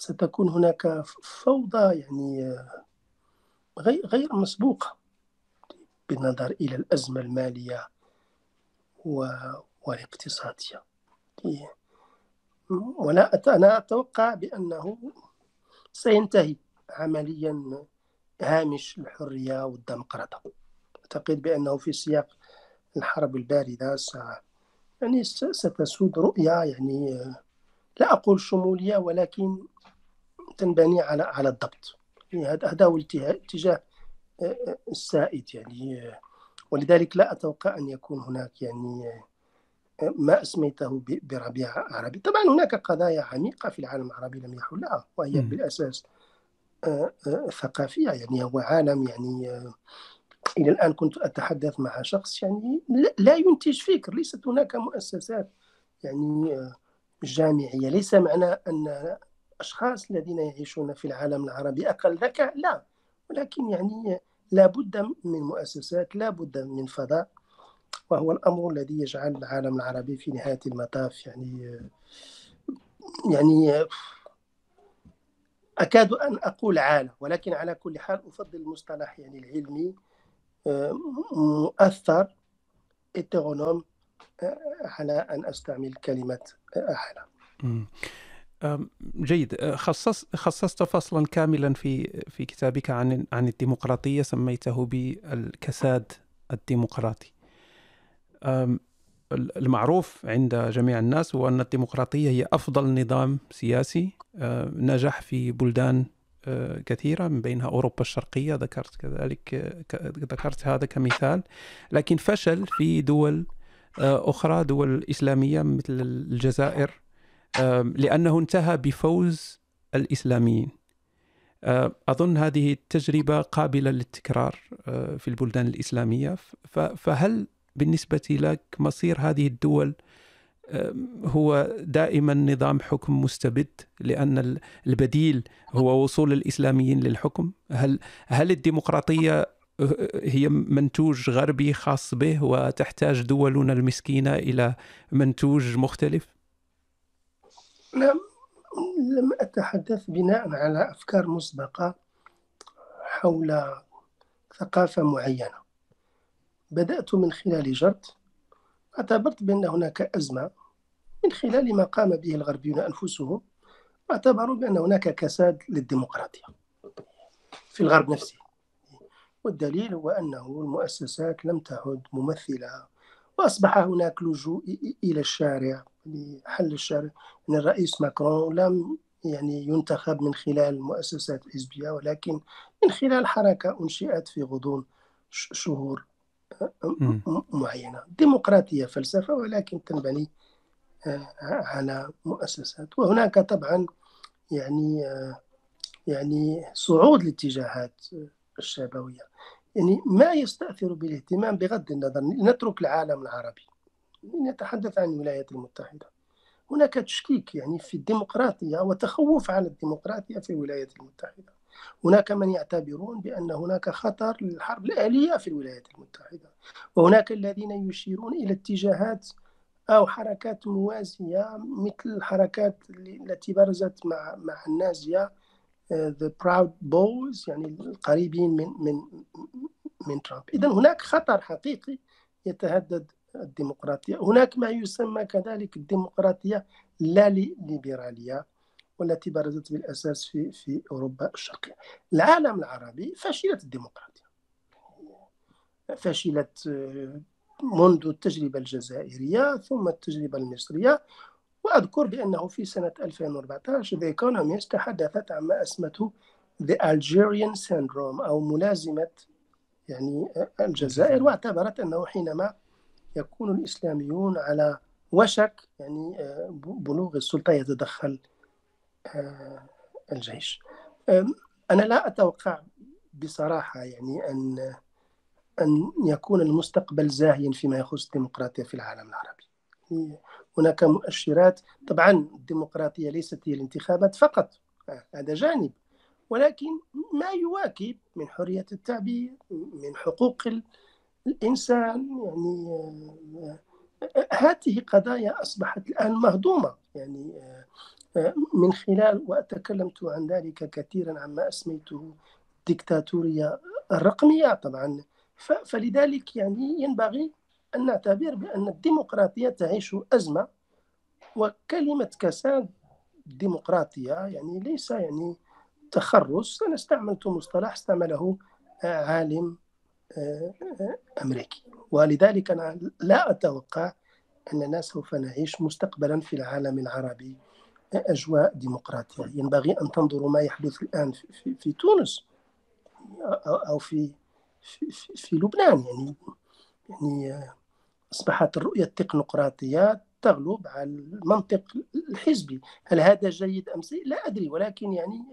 ستكون هناك فوضى يعني غير مسبوقة بالنظر إلى الأزمة المالية والاقتصادية. ولا أنا أتوقع بأنه سينتهي عمليا هامش الحرية والديمقراطية. أعتقد بأنه في سياق الحرب الباردة س... يعني ستسود رؤية يعني لا أقول شمولية ولكن تنبني على على الضبط. يعني هذا هو الاتجاه السائد يعني. ولذلك لا أتوقع أن يكون هناك يعني ما أسميته بربيع عربي. طبعا هناك قضايا عميقة في العالم العربي لم يحلها وهي بالأساس ثقافية يعني هو عالم يعني إلى الآن كنت أتحدث مع شخص يعني لا ينتج فكر ليست هناك مؤسسات يعني جامعية. ليس معنى أن الأشخاص الذين يعيشون في العالم العربي أقل ذكاء لا. ولكن يعني لا بد من مؤسسات لا بد من فضاء. وهو الأمر الذي يجعل العالم العربي في نهاية المطاف. يعني يعني أكاد أن أقول عالم ولكن على كل حال أفضل المصطلح يعني العلمي مؤثر على أن أستعمل كلمة عالم جيد. خصص خصصت فصلا كاملا في في كتابك عن عن الديمقراطية سميته بالكساد الديمقراطي. المعروف عند جميع الناس هو أن الديمقراطية هي أفضل نظام سياسي. نجح في بلدان كثيرة من بينها أوروبا الشرقية ذكرت كذلك ذكرت هذا كمثال. لكن فشل في دول أخرى دول إسلامية مثل الجزائر لأنه انتهى بفوز الإسلاميين. أظن هذه التجربة قابلة للتكرار في البلدان الإسلامية. فهل بالنسبة لك مصير هذه الدول هو دائما نظام حكم مستبد لأن البديل هو وصول الإسلاميين للحكم؟ هل هل الديمقراطية هي منتوج غربي خاص به وتحتاج دولنا المسكينة إلى منتوج مختلف؟ نعم لم أتحدث بناء على أفكار مسبقة حول ثقافة معينة. بدأت من خلال جرد اعتبرت بأن هناك أزمة. من خلال ما قام به الغربيون أنفسهم اعتبروا بأن هناك كساد للديمقراطية في الغرب نفسه. والدليل هو أنه المؤسسات لم تعد ممثلة وأصبح هناك لجوء إلى الشارع. لحل الشارع يعني الرئيس ماكرون لم يعني ينتخب من خلال المؤسسات الحزبية ولكن من خلال حركة أنشئت في غضون شهور معينة. ديمقراطية فلسفة ولكن تنبني آه، على مؤسسات. وهناك طبعا يعني آه، يعني صعود الاتجاهات الشعبوية. يعني ما يستأثر بالاهتمام بغض النظر نترك العالم العربي. نتحدث عن الولايات المتحدة. هناك تشكيك يعني في الديمقراطية وتخوف على الديمقراطية في الولايات المتحدة. هناك من يعتبرون بأن هناك خطر للحرب الآلية في الولايات المتحدة. وهناك الذين يشيرون إلى اتجاهات أو حركات موازية مثل الحركات التي برزت مع مع النازية the proud boys يعني القريبين من من من ترامب. إذا هناك خطر حقيقي يتهدد الديمقراطية. هناك ما يسمى كذلك الديمقراطية لا ليبرالية والتي برزت بالأساس في في أوروبا الشرقية. العالم العربي فشلت الديمقراطية. فشلت منذ التجربة الجزائرية ثم التجربة المصرية. وأذكر بأنه في سنة 2014 The Economist تحدثت عن ما أسمته The Algerian Syndrome أو ملازمة يعني الجزائر واعتبرت أنه حينما يكون الإسلاميون على وشك يعني بلوغ السلطة يتدخل الجيش. أنا لا أتوقع بصراحة يعني أن أن يكون المستقبل زاهيا فيما يخص الديمقراطية في العالم العربي. هناك مؤشرات طبعا الديمقراطية ليست هي الانتخابات فقط هذا جانب ولكن ما يواكب من حرية التعبير من حقوق الإنسان يعني هذه قضايا أصبحت الآن مهضومة يعني من خلال وتكلمت عن ذلك كثيرا عما أسميته الدكتاتورية الرقمية طبعا. فلذلك يعني ينبغي أن نعتبر بأن الديمقراطية تعيش أزمة وكلمة كساد الديمقراطية يعني ليس يعني تخرص. أنا استعملت مصطلح استعمله عالم آه، أمريكي. ولذلك أنا لا أتوقع أننا سوف نعيش مستقبلا في العالم العربي أجواء ديمقراطية. ينبغي أن تنظروا ما يحدث الآن في, في, في تونس أو في في, في, في لبنان. يعني يعني أصبحت الرؤية التكنوقراطية تغلب على المنطق الحزبي. هل هذا جيد أم سيء؟ لا أدري. ولكن يعني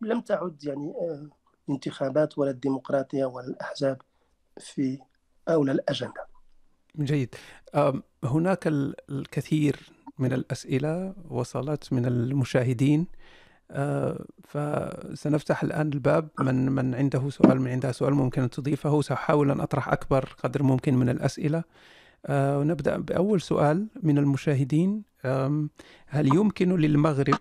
لم تعد يعني الانتخابات ولا الديمقراطية ولا الأحزاب في أولى الأجندة. جيد. هناك الكثير من الأسئلة وصلت من المشاهدين. فسنفتح الآن الباب. من من عنده سؤال من عندها سؤال ممكن أن تضيفه. سأحاول أن أطرح أكبر قدر ممكن من الأسئلة. ونبدأ بأول سؤال من المشاهدين. هل يمكن للمغرب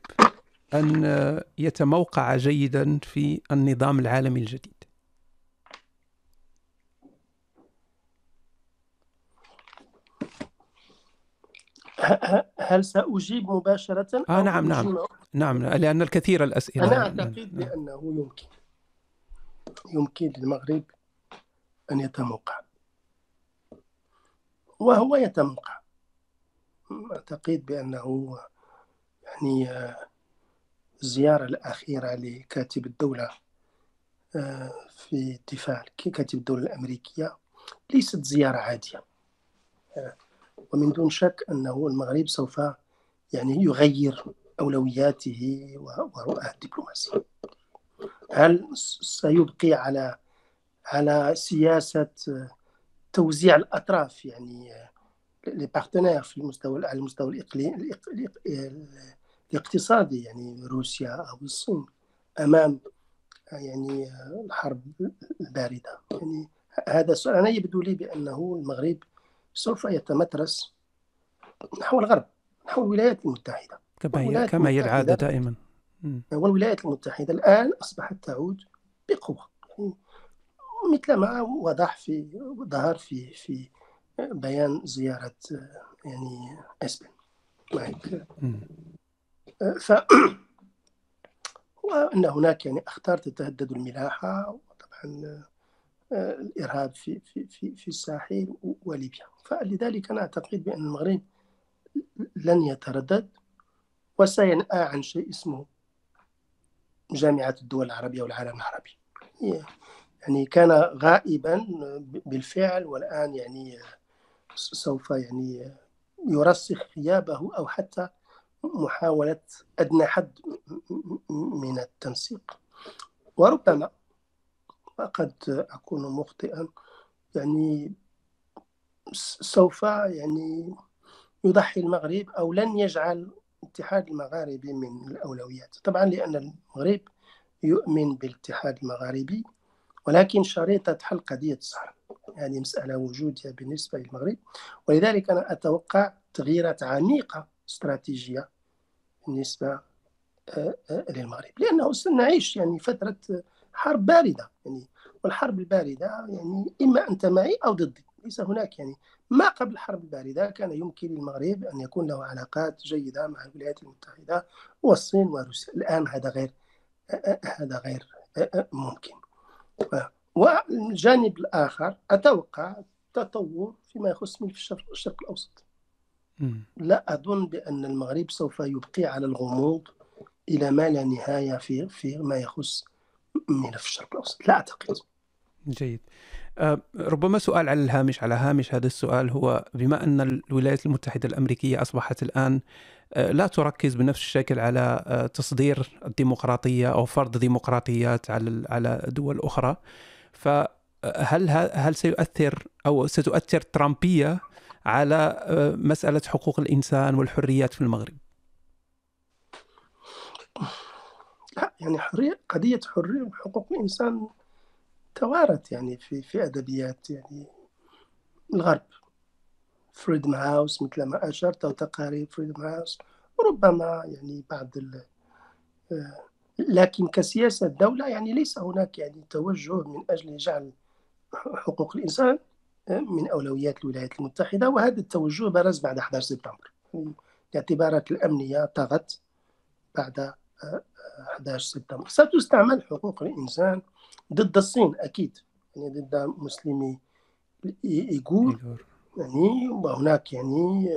أن يتموقع جيدا في النظام العالمي الجديد. هل سأجيب مباشرة؟ آه نعم نعم. نعم لأن الكثير الأسئلة. أنا أعتقد نعم. بأنه يمكن. يمكن للمغرب أن يتموقع. وهو يتموقع. أعتقد بأنه يعني الزيارة الأخيرة لكاتب الدولة آه، في الدفاع كاتب الدولة الأمريكية ليست زيارة عادية. آه، ومن دون شك أنه المغرب سوف يعني يغير أولوياته ورؤاه الدبلوماسية. هل سيبقي على على سياسة توزيع الأطراف يعني لي بارتنير في المستوى على المستوى الإقليمي الاقتصادي يعني روسيا أو الصين أمام يعني الحرب الباردة. يعني هذا السؤال أنا يبدو لي بأنه المغرب سوف يتمترس نحو الغرب نحو الولايات المتحدة. كما كما هي العادة دائما. والولايات المتحدة الآن أصبحت تعود بقوة. يعني مثل ما وضح في ظهر في في بيان زيارة يعني أسبن. ف [CLEARS THROAT] وأن هناك يعني أخطار تتهدد الملاحة وطبعا الإرهاب في في في في الساحل وليبيا. فلذلك أنا أعتقد بأن المغرب لن يتردد وسينأى عن شيء اسمه جامعة الدول العربية والعالم العربي. يعني كان غائبا بالفعل والآن يعني سوف يعني يرسخ غيابه أو حتى محاولة أدنى حد من التنسيق. وربما قد أكون مخطئا يعني سوف يعني يضحي المغرب أو لن يجعل الاتحاد المغاربي من الأولويات. طبعا لأن المغرب يؤمن بالاتحاد المغاربي ولكن شريطة حل قضية الصحراء هذه مسألة وجودية بالنسبة للمغرب. ولذلك أنا أتوقع تغييرات عميقة استراتيجية بالنسبة آه، آه، للمغرب. لأنه سنعيش يعني فترة حرب باردة يعني. والحرب الباردة يعني إما أنت معي أو ضدي. ليس هناك يعني. ما قبل الحرب الباردة كان يمكن للمغرب أن يكون له علاقات جيدة مع الولايات المتحدة والصين وروسيا. الآن هذا غير هذا غير ممكن. والجانب الآخر أتوقع تطور فيما يخص ملف الشرق الأوسط. لا أظن بأن المغرب سوف يبقي على الغموض إلى ما لا نهاية في في ما يخص ملف الشرق الأوسط. لا أعتقد. جيد. أه، ربما سؤال على الهامش على هامش هذا السؤال هو بما أن الولايات المتحدة الأمريكية أصبحت الآن أه، لا تركز بنفس الشكل على أه، تصدير الديمقراطية أو فرض ديمقراطيات على على دول أخرى. فهل هل سيؤثر أو ستؤثر ترامبية على مسألة حقوق الإنسان والحريات في المغرب؟ لا يعني حرية قضية حرية حقوق الإنسان توارت يعني في في أدبيات يعني الغرب. فريدم هاوس مثل ما أشرت أو تقارير فريدم هاوس وربما يعني بعض ال آه، لكن كسياسة دولة يعني ليس هناك يعني توجه من أجل جعل حقوق الإنسان. آه، من أولويات الولايات المتحدة وهذا التوجه برز بعد 11 سبتمبر. الاعتبارات الأمنية طغت بعد 11 سبتمبر. ستستعمل حقوق الإنسان ضد الصين أكيد. يعني ضد مسلمي إيغور. يعني وهناك يعني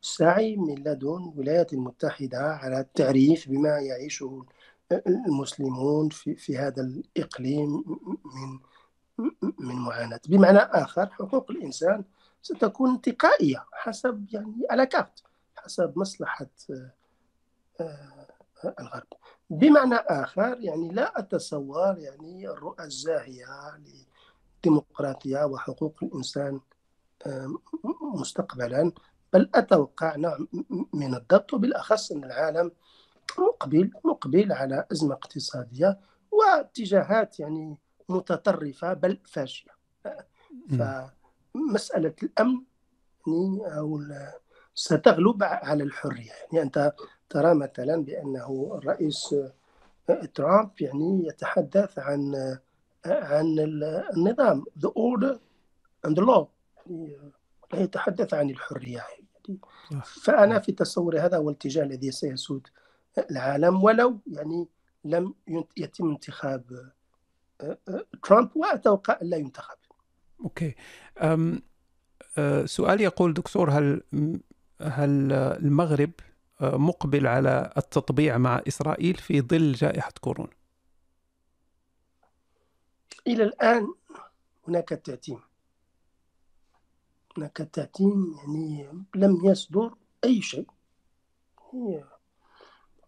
سعي من لدن الولايات المتحدة على التعريف بما يعيشه المسلمون في, في هذا الإقليم من من معاناة. بمعنى آخر حقوق الإنسان ستكون انتقائية حسب يعني على كارت حسب مصلحة آه، الغرب. بمعنى آخر يعني لا أتصور يعني الرؤى الزاهية للديمقراطية وحقوق الإنسان مستقبلا. بل أتوقع نوع من الضبط وبالأخص أن العالم مقبل مقبل على أزمة اقتصادية واتجاهات يعني متطرفة بل فاشية فمسألة الأمن يعني أو ستغلب على الحرية. يعني أنت ترى مثلا بأنه الرئيس ترامب يعني يتحدث عن عن النظام the order and the law. يعني لا يتحدث عن الحرية. يعني فأنا في تصوري هذا هو الاتجاه الذي سيسود العالم ولو يعني لم يتم انتخاب ترامب وأتوقع أن لا ينتخب. okay. أم أه، سؤال يقول دكتور هل هل المغرب مقبل على التطبيع مع إسرائيل في ظل جائحة كورونا؟ إلى الآن هناك تعتيم هناك تعتيم يعني لم يصدر أي شيء.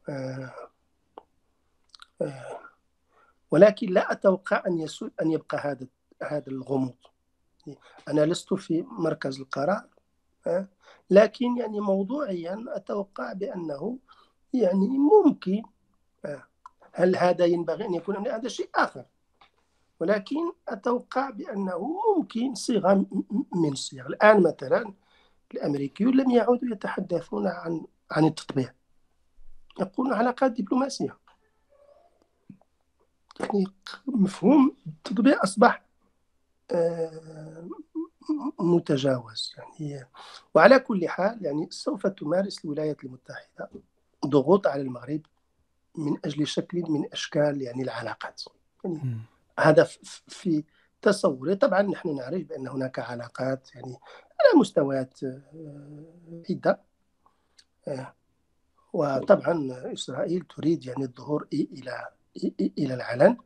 آه آه ولكن لا أتوقع أن يسود أن يبقى هذا هذا الغموض. أنا لست في مركز القرار لكن يعني موضوعيا أتوقع بأنه يعني ممكن هل هذا ينبغي أن يكون هذا شيء آخر. ولكن أتوقع بأنه ممكن صيغة من صيغ. الآن مثلا الأمريكيون لم يعودوا يتحدثون عن عن التطبيع. يقولون علاقات دبلوماسية. يعني مفهوم التطبيع أصبح آه، متجاوز يعني. وعلى كل حال يعني سوف تمارس الولايات المتحدة ضغوط على المغرب من أجل شكل من أشكال يعني العلاقات. يعني هذا في تصوري. طبعا نحن نعرف بأن هناك علاقات يعني على مستويات آه، عدة. آه، وطبعا إسرائيل تريد يعني الظهور إلى إلى العلن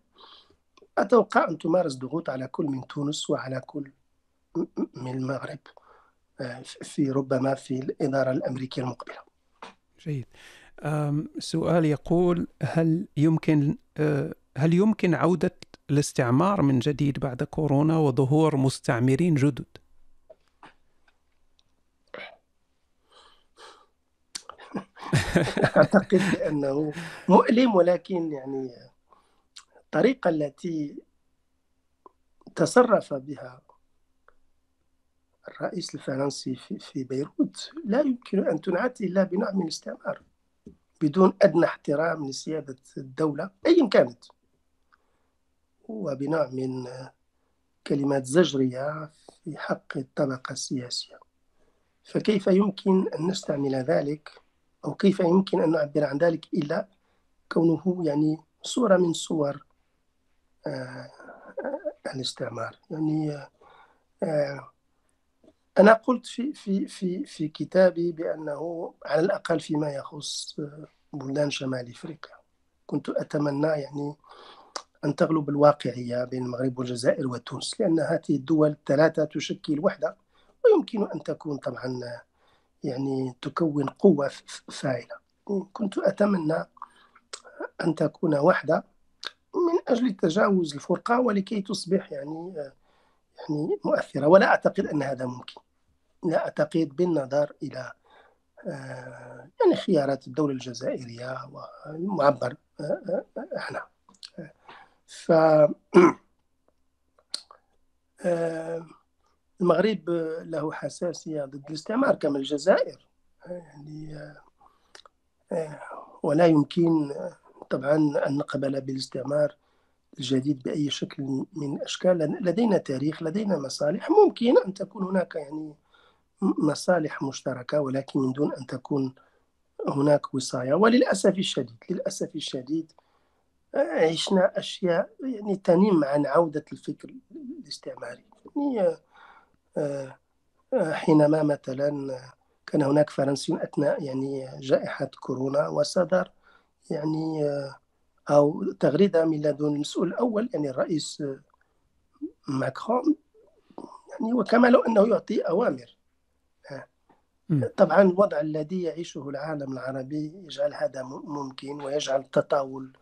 أتوقع أن تمارس ضغوط على كل من تونس وعلى كل من المغرب في ربما في الإدارة الأمريكية المقبلة جيد سؤال يقول هل يمكن هل يمكن عودة الاستعمار من جديد بعد كورونا وظهور مستعمرين جدد؟ أعتقد بأنه مؤلم ولكن يعني الطريقة التي تصرف بها الرئيس الفرنسي في, بيروت لا يمكن أن تنعت إلا بنوع من الاستعمار بدون أدنى احترام لسيادة الدولة أيا كانت وبنوع من كلمات زجرية في حق الطبقة السياسية. فكيف يمكن أن نستعمل ذلك؟ أو كيف يمكن أن نعبر عن ذلك إلا كونه يعني صورة من صور آه، الاستعمار. يعني آه، أنا قلت في في في في كتابي بأنه على الأقل فيما يخص بلدان شمال أفريقيا. كنت أتمنى يعني أن تغلب الواقعية بين المغرب والجزائر وتونس لأن هذه الدول الثلاثة تشكل وحدة ويمكن أن تكون طبعا يعني تكون قوة فاعلة. كنت أتمنى أن تكون وحدة من أجل تجاوز الفرقة ولكي تصبح يعني يعني مؤثرة. ولا أعتقد أن هذا ممكن. لا أعتقد بالنظر إلى آه، يعني خيارات الدولة الجزائرية والمعبر آه، آه، عنها ف [CLEARS THROAT] المغرب له حساسية ضد الاستعمار كما الجزائر. يعني ولا يمكن طبعا أن نقبل بالاستعمار الجديد بأي شكل من الأشكال. لدينا تاريخ لدينا مصالح. ممكن أن تكون هناك يعني مصالح مشتركة ولكن من دون أن تكون هناك وصاية. وللأسف الشديد للأسف الشديد عشنا أشياء يعني تنم عن عودة الفكر الاستعماري. يعني آه، آه، حينما مثلا كان هناك فرنسيون أثناء يعني جائحة كورونا وصدر يعني آه، أو تغريدة من لدن المسؤول الأول يعني الرئيس ماكرون يعني وكما لو أنه يعطي أوامر. طبعا الوضع الذي يعيشه العالم العربي يجعل هذا ممكن ويجعل التطاول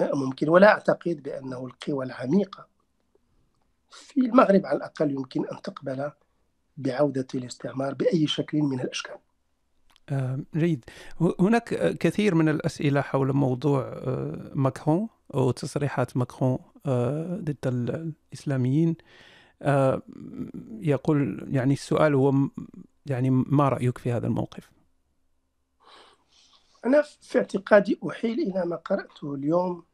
ممكن. ولا أعتقد بأنه القوى العميقة. في المغرب على الأقل يمكن أن تقبل بعودة الاستعمار بأي شكل من الأشكال. جيد. هناك كثير من الأسئلة حول موضوع آه، ماكرون وتصريحات ماكرون آه، ضد الإسلاميين. آه، يقول يعني السؤال هو يعني ما رأيك في هذا الموقف؟ أنا في اعتقادي أحيل إلى ما قرأته اليوم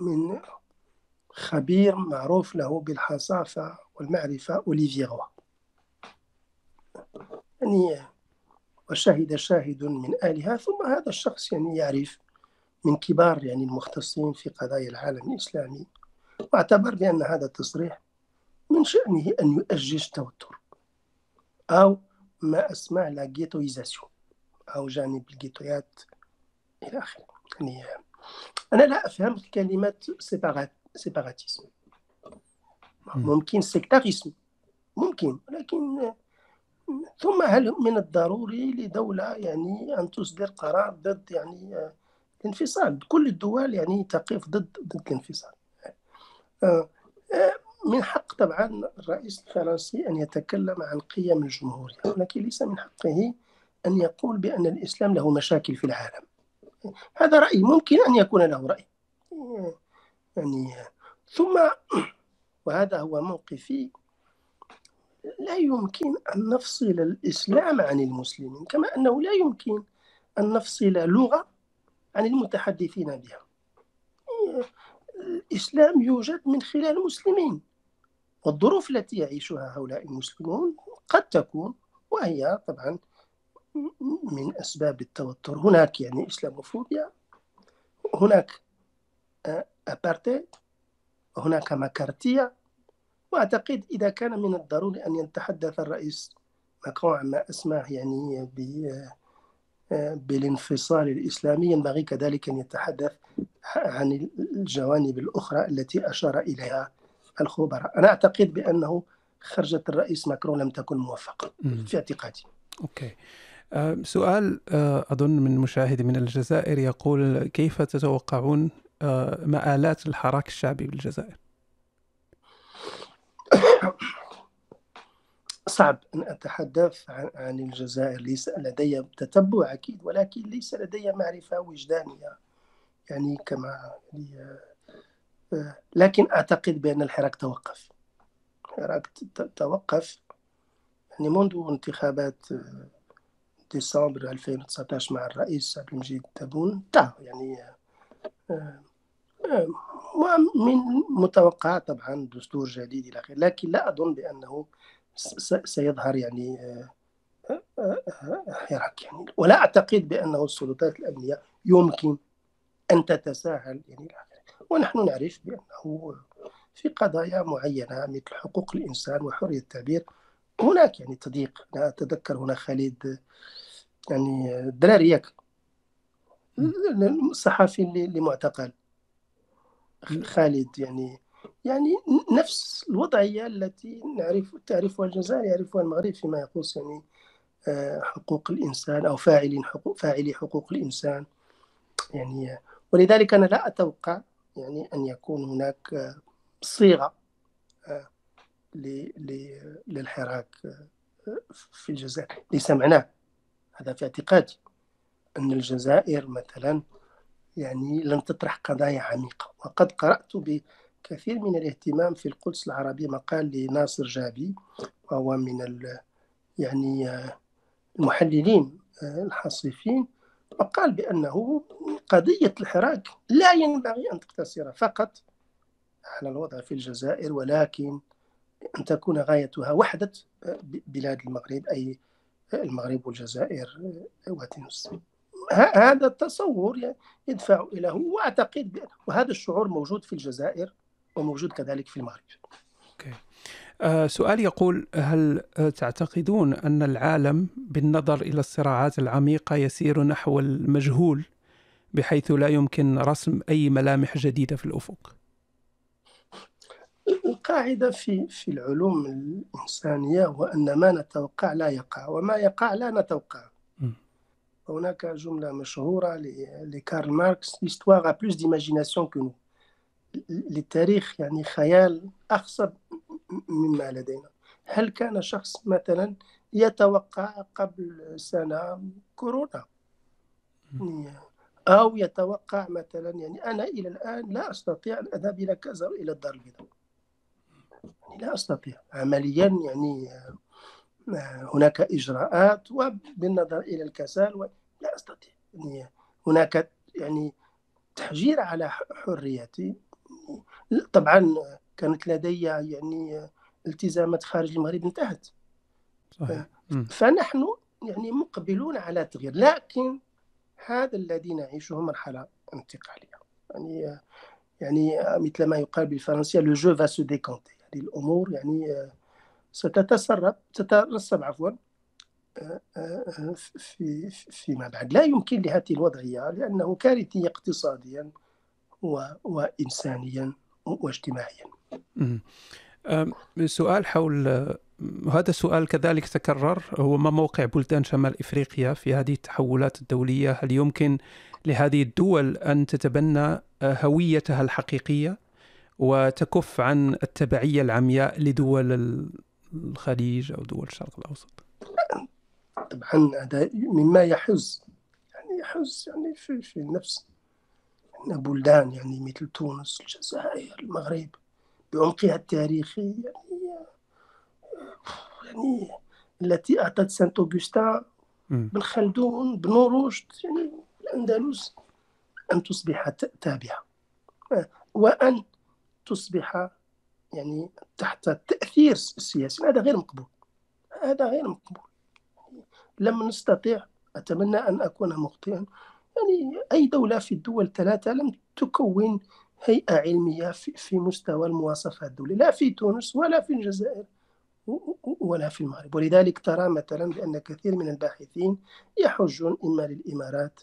من خبير معروف له بالحصافة والمعرفة أوليفي غوا. يعني وشهد شاهد من آلها ثم هذا الشخص يعني يعرف من كبار يعني المختصين في قضايا العالم الإسلامي واعتبر بأن هذا التصريح من شأنه أن يؤجج التوتر أو ما أسمى لا أو جانب الجيتويات إلى آخره. يعني أنا لا أفهم كلمة سيباراتيزم ممكن سيكتاريزم. ممكن ولكن ثم هل من الضروري لدولة يعني أن تصدر قرار ضد يعني الانفصال كل الدول يعني تقف ضد ضد الانفصال. آه، آه، من حق طبعا الرئيس الفرنسي أن يتكلم عن قيم الجمهورية ولكن ليس من حقه أن يقول بأن الإسلام له مشاكل في العالم. هذا رأي ممكن أن يكون له رأي. يعني. ثم [CLEARS THROAT] وهذا هو موقفي. لا يمكن أن نفصل الإسلام عن المسلمين كما أنه لا يمكن أن نفصل لغة عن المتحدثين بها. الإسلام يوجد من خلال المسلمين والظروف التي يعيشها هؤلاء المسلمون قد تكون وهي طبعا من أسباب التوتر. هناك يعني إسلاموفوبيا هناك أبارتيد هناك مكارتية. وأعتقد إذا كان من الضروري أن يتحدث الرئيس ماكرون عما أسماه يعني بالانفصال الإسلامي. ينبغي كذلك أن يتحدث عن الجوانب الأخرى التي أشار إليها الخبراء. أنا أعتقد بأنه خرجة الرئيس ماكرون لم تكن موفقة في اعتقادي. أوكي. أه سؤال أه أظن من مشاهد من الجزائر يقول كيف تتوقعون مآلات الحراك الشعبي بالجزائر؟ صعب أن أتحدث عن الجزائر ليس لدي تتبع أكيد ولكن ليس لدي معرفة وجدانية يعني كما يعني لكن أعتقد بأن الحراك توقف الحراك توقف يعني منذ انتخابات ديسمبر 2019 مع الرئيس عبد المجيد تبون انتهى يعني من متوقع طبعا دستور جديد إلى آخره لكن لا أظن بأنه سيظهر يعني حراك يعني ولا أعتقد بأنه السلطات الأمنية يمكن أن تتساهل يعني ونحن نعرف بأنه في قضايا معينة مثل حقوق الإنسان وحرية التعبير هناك يعني تضييق. أنا أتذكر هنا خالد يعني الدراري الصحفي اللي معتقل خالد يعني يعني نفس الوضعية التي نعرف تعرفها الجزائر يعرفها المغرب فيما يخص يعني آه، حقوق الإنسان أو فاعلين حقوق فاعلي حقوق الإنسان يعني ولذلك أنا لا أتوقع يعني أن يكون هناك آه، صيغة آه، للحراك في الجزائر. لسمعناه هذا في اعتقادي أن الجزائر مثلا يعني لن تطرح قضايا عميقة. وقد قرأت بكثير من الاهتمام في القدس العربية مقال لناصر جابي وهو من يعني المحللين الحصيفين وقال بأنه قضية الحراك لا ينبغي أن تقتصر فقط على الوضع في الجزائر ولكن أن تكون غايتها وحدة بلاد المغرب أي المغرب والجزائر وتونس هذا التصور يدفع إليه وأعتقد وهذا الشعور موجود في الجزائر وموجود كذلك في المغرب okay. آه سؤال يقول هل تعتقدون أن العالم بالنظر إلى الصراعات العميقة يسير نحو المجهول بحيث لا يمكن رسم أي ملامح جديدة في الأفق؟ القاعدة في في العلوم الإنسانية هو أن ما نتوقع لا يقع وما يقع لا نتوقع هناك جملة مشهورة لكارل ماركس. L'histoire a plus d'imagination que nous. للتاريخ يعني خيال أخصب مما لدينا. هل كان شخص مثلا يتوقع قبل سنة كورونا؟ أو يتوقع مثلا يعني أنا إلى الآن لا أستطيع أن أذهب إلى كذا إلى الدار البيضاء. يعني لا أستطيع. عمليا يعني هناك إجراءات وبالنظر إلى الكسل لا أستطيع. يعني هناك يعني تحجير على حريتي. طبعا كانت لدي يعني التزامات خارج المغرب انتهت. صحيح. فنحن يعني مقبلون على التغيير لكن هذا الذي نعيشه مرحلة انتقالية. يعني يعني مثل ما يقال بالفرنسية le jeu va se décanter يعني الأمور يعني ستتسرب تترسب عفوا. في فيما بعد لا يمكن لهذه الوضعية لأنه كارثي اقتصاديا وإنسانيا واجتماعيا سؤال حول هذا السؤال كذلك تكرر هو ما موقع بلدان شمال إفريقيا في هذه التحولات الدولية؟ هل يمكن لهذه الدول أن تتبنى هويتها الحقيقية وتكف عن التبعية العمياء لدول الخليج أو دول الشرق الأوسط؟ طبعا هذا مما يحز يعني يحز يعني في, في النفس. يعني بلدان يعني مثل تونس الجزائر المغرب بعمقها التاريخي يعني يعني التي أعطت سانت اوغستا بن خلدون بن رشد يعني الأندلس أن تصبح تابعة. وأن تصبح يعني تحت تأثير السياسي هذا غير مقبول. هذا غير مقبول. لم نستطع أتمنى أن أكون مخطئا. يعني أي دولة في الدول الثلاثة لم تكون هيئة علمية في, مستوى المواصفات الدولية لا في تونس ولا في الجزائر ولا في المغرب. ولذلك ترى مثلا بأن كثير من الباحثين يحجون إما للإمارات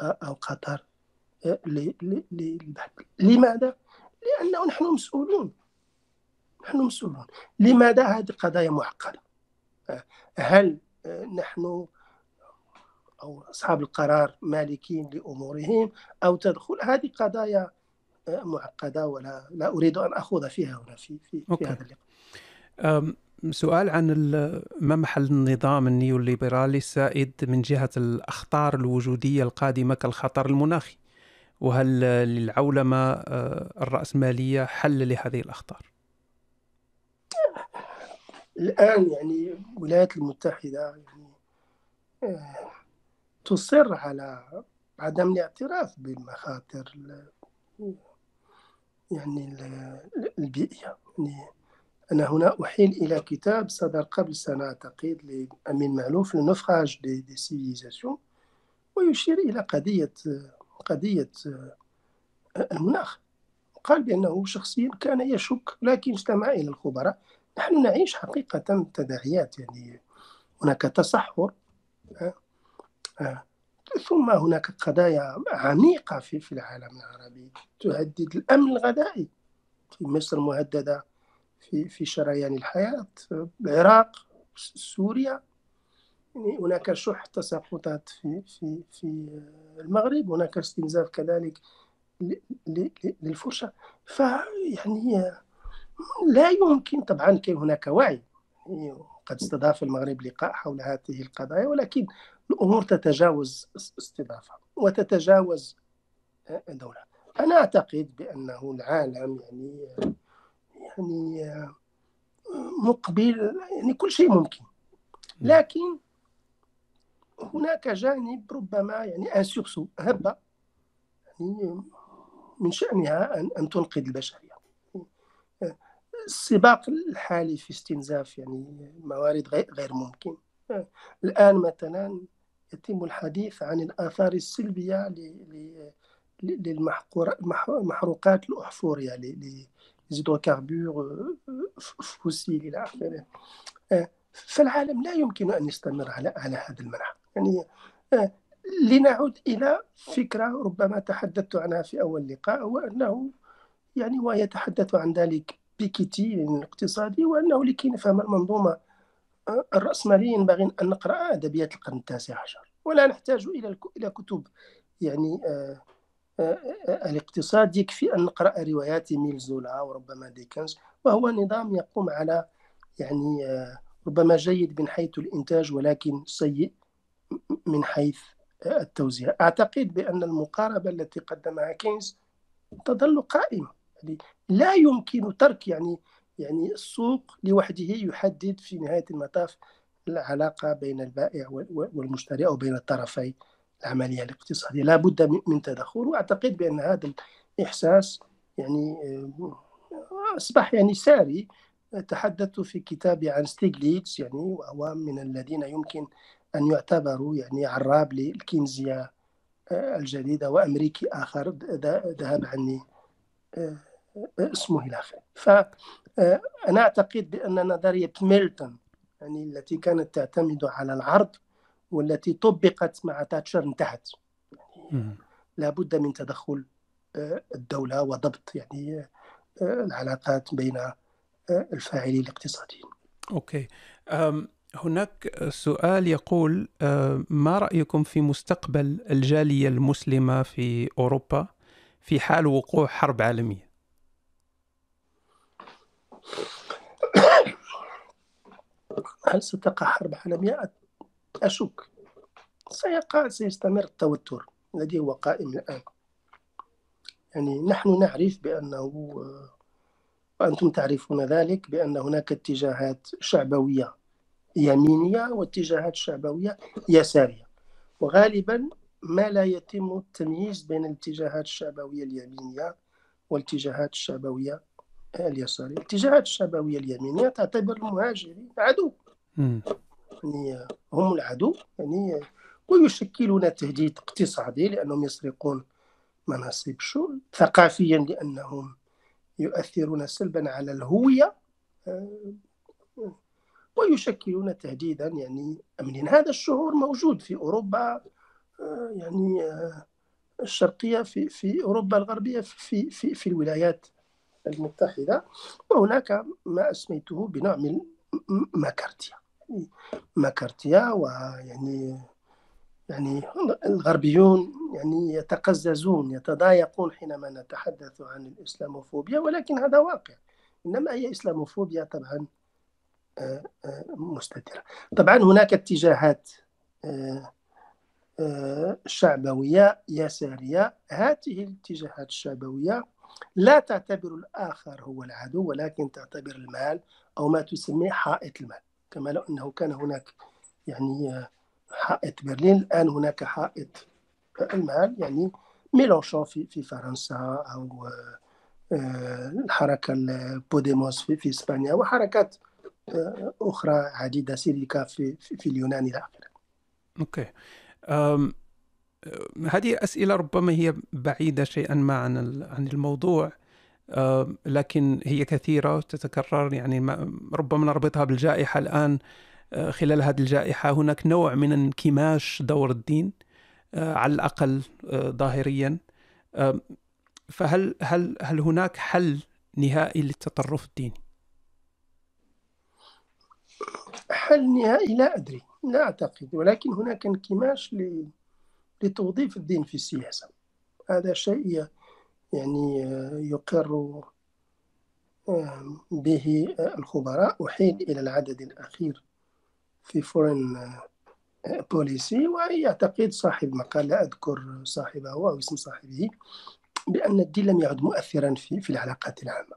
أو قطر للبحث لماذا؟ لأنه نحن مسؤولون. نحن مسؤولون. لماذا هذه قضايا معقدة؟ هل نحن أو أصحاب القرار مالكين لأمورهم أو تدخل. هذه قضايا معقدة ولا لا أريد أن أخوض فيها هنا في, في, في هذا اللقاء. سؤال عن ما محل النظام النيوليبرالي السائد من جهة الأخطار الوجودية القادمة كالخطر المناخي؟ وهل للعولمة آه، الرأسمالية حل لهذه الأخطار؟ الآن يعني الولايات المتحدة يعني آه، تصر على عدم الاعتراف بالمخاطر يعني البيئية. يعني أنا هنا أحيل إلى كتاب صدر قبل سنة أعتقد لأمين معلوف لنفراج دي, دي سيفيزاسيون ويشير إلى قضية قضية آه، المناخ. قال بأنه شخصيا كان يشك لكن استمع إلى الخبراء نحن نعيش حقيقة تداعيات يعني هناك تصحر ثم هناك قضايا عميقة في في العالم العربي تهدد الأمن الغذائي. في مصر مهددة في في شريان الحياة العراق سوريا. يعني هناك شح تساقطات في في في المغرب هناك استنزاف كذلك للفرشة فيعني لا يمكن طبعا كان هناك وعي قد استضاف المغرب لقاء حول هذه القضايا ولكن الأمور تتجاوز استضافة وتتجاوز دولة. أنا أعتقد بأنه العالم يعني يعني مقبل يعني كل شيء ممكن. لكن هناك جانب ربما يعني ان سورسو هبة يعني من شأنها أن أن تنقذ البشرية. السباق الحالي في استنزاف يعني موارد غير ممكن. الآن مثلا يتم الحديث عن الآثار السلبية للمحروقات الأحفورية لل hydrocarbures fossiles إلى آخره. فالعالم لا يمكن أن يستمر على على هذا المنحى يعني لنعود إلى فكرة ربما تحدثت عنها في أول لقاء وأنه يعني ويتحدث عن ذلك بيكيتي الاقتصادي وأنه لكي نفهم المنظومة آه، الرأسمالية ينبغي أن نقرأ أدبيات القرن التاسع عشر. ولا نحتاج إلى إلى كتب يعني آه، الاقتصاد يكفي أن نقرأ روايات ميل زولا وربما ديكنز. وهو نظام يقوم على يعني ربما جيد من حيث الإنتاج ولكن سيء من حيث التوزيع. أعتقد بأن المقاربة التي قدمها كينز تظل يعني لا يمكن ترك يعني يعني السوق لوحده يحدد في نهاية المطاف العلاقة بين البائع والمشتري أو بين الطرفي العملية الاقتصادية. لا بد من تدخل وأعتقد بأن هذا الإحساس يعني آه، أصبح يعني ساري. تحدثت في كتابي عن ستيغليتس يعني وهو من الذين يمكن أن يعتبروا يعني عراب للكينزيا آه، الجديدة وأمريكي آخر ذهب عني آه، اسمه إلى آخره. فأنا آه، أعتقد بأن نظرية ميلتون يعني التي كانت تعتمد على العرض والتي طبقت مع تاتشر انتهت. يعني لابد من تدخل الدولة وضبط يعني العلاقات بين الفاعلين الاقتصاديين. أوكي. هناك سؤال يقول آه، ما رأيكم في مستقبل الجالية المسلمة في أوروبا في حال وقوع حرب عالمية؟ هل ستقع حرب عالمية؟ أشك. سيقع سيستمر التوتر. الذي هو قائم الآن. يعني نحن نعرف بأنه وأنتم تعرفون ذلك بأن هناك اتجاهات شعبوية يمينية واتجاهات شعبوية يسارية. وغالبا ما لا يتم التمييز بين الاتجاهات الشعبوية اليمينية والاتجاهات الشعبوية اليسارية الاتجاهات الشعبوية اليمينية تعتبر المهاجرين عدو. يعني هم العدو. يعني ويشكلون تهديد اقتصادي لأنهم يسرقون مناصب الشغل. ثقافيا لأنهم يؤثرون سلبا على الهوية. ويشكلون تهديدا. يعني أمنيا هذا الشعور موجود في أوروبا. آه، يعني آه، الشرقية في في أوروبا الغربية في في في الولايات المتحدة وهناك ما أسميته بنوع من ماكارتيا. ماكارتيا ويعني يعني الغربيون يعني يتقززون يتضايقون حينما نتحدث عن الإسلاموفوبيا ولكن هذا واقع. إنما هي إسلاموفوبيا طبعا مستترة. طبعا هناك اتجاهات آه، آه، شعبوية يسارية. هذه الاتجاهات الشعبوية لا تعتبر الآخر هو العدو ولكن تعتبر المال أو ما تسميه حائط المال. كما لو أنه كان هناك يعني آه، حائط برلين الآن هناك حائط المال يعني ميلونشون في في فرنسا أو الحركة البوديموس في, في إسبانيا وحركات أخرى عديدة سيليكا في, في اليونان إلى آخره. okay. هذه أسئلة ربما هي بعيدة شيئا ما عن عن الموضوع لكن هي كثيرة تتكرر يعني ربما نربطها بالجائحة الآن خلال هذه الجائحة هناك نوع من انكماش دور الدين على الأقل ظاهريا. فهل هل هل هناك حل نهائي للتطرف الديني؟ حل نهائي لا أدري لا أعتقد. ولكن هناك انكماش لتوظيف الدين في السياسة. هذا شيء يعني يقر به الخبراء. أحيل إلى العدد الأخير في فورن بوليسي ويعتقد صاحب مقال لا أذكر صاحبه أو اسم صاحبه بأن الدين لم يعد مؤثرا في في العلاقات العامة.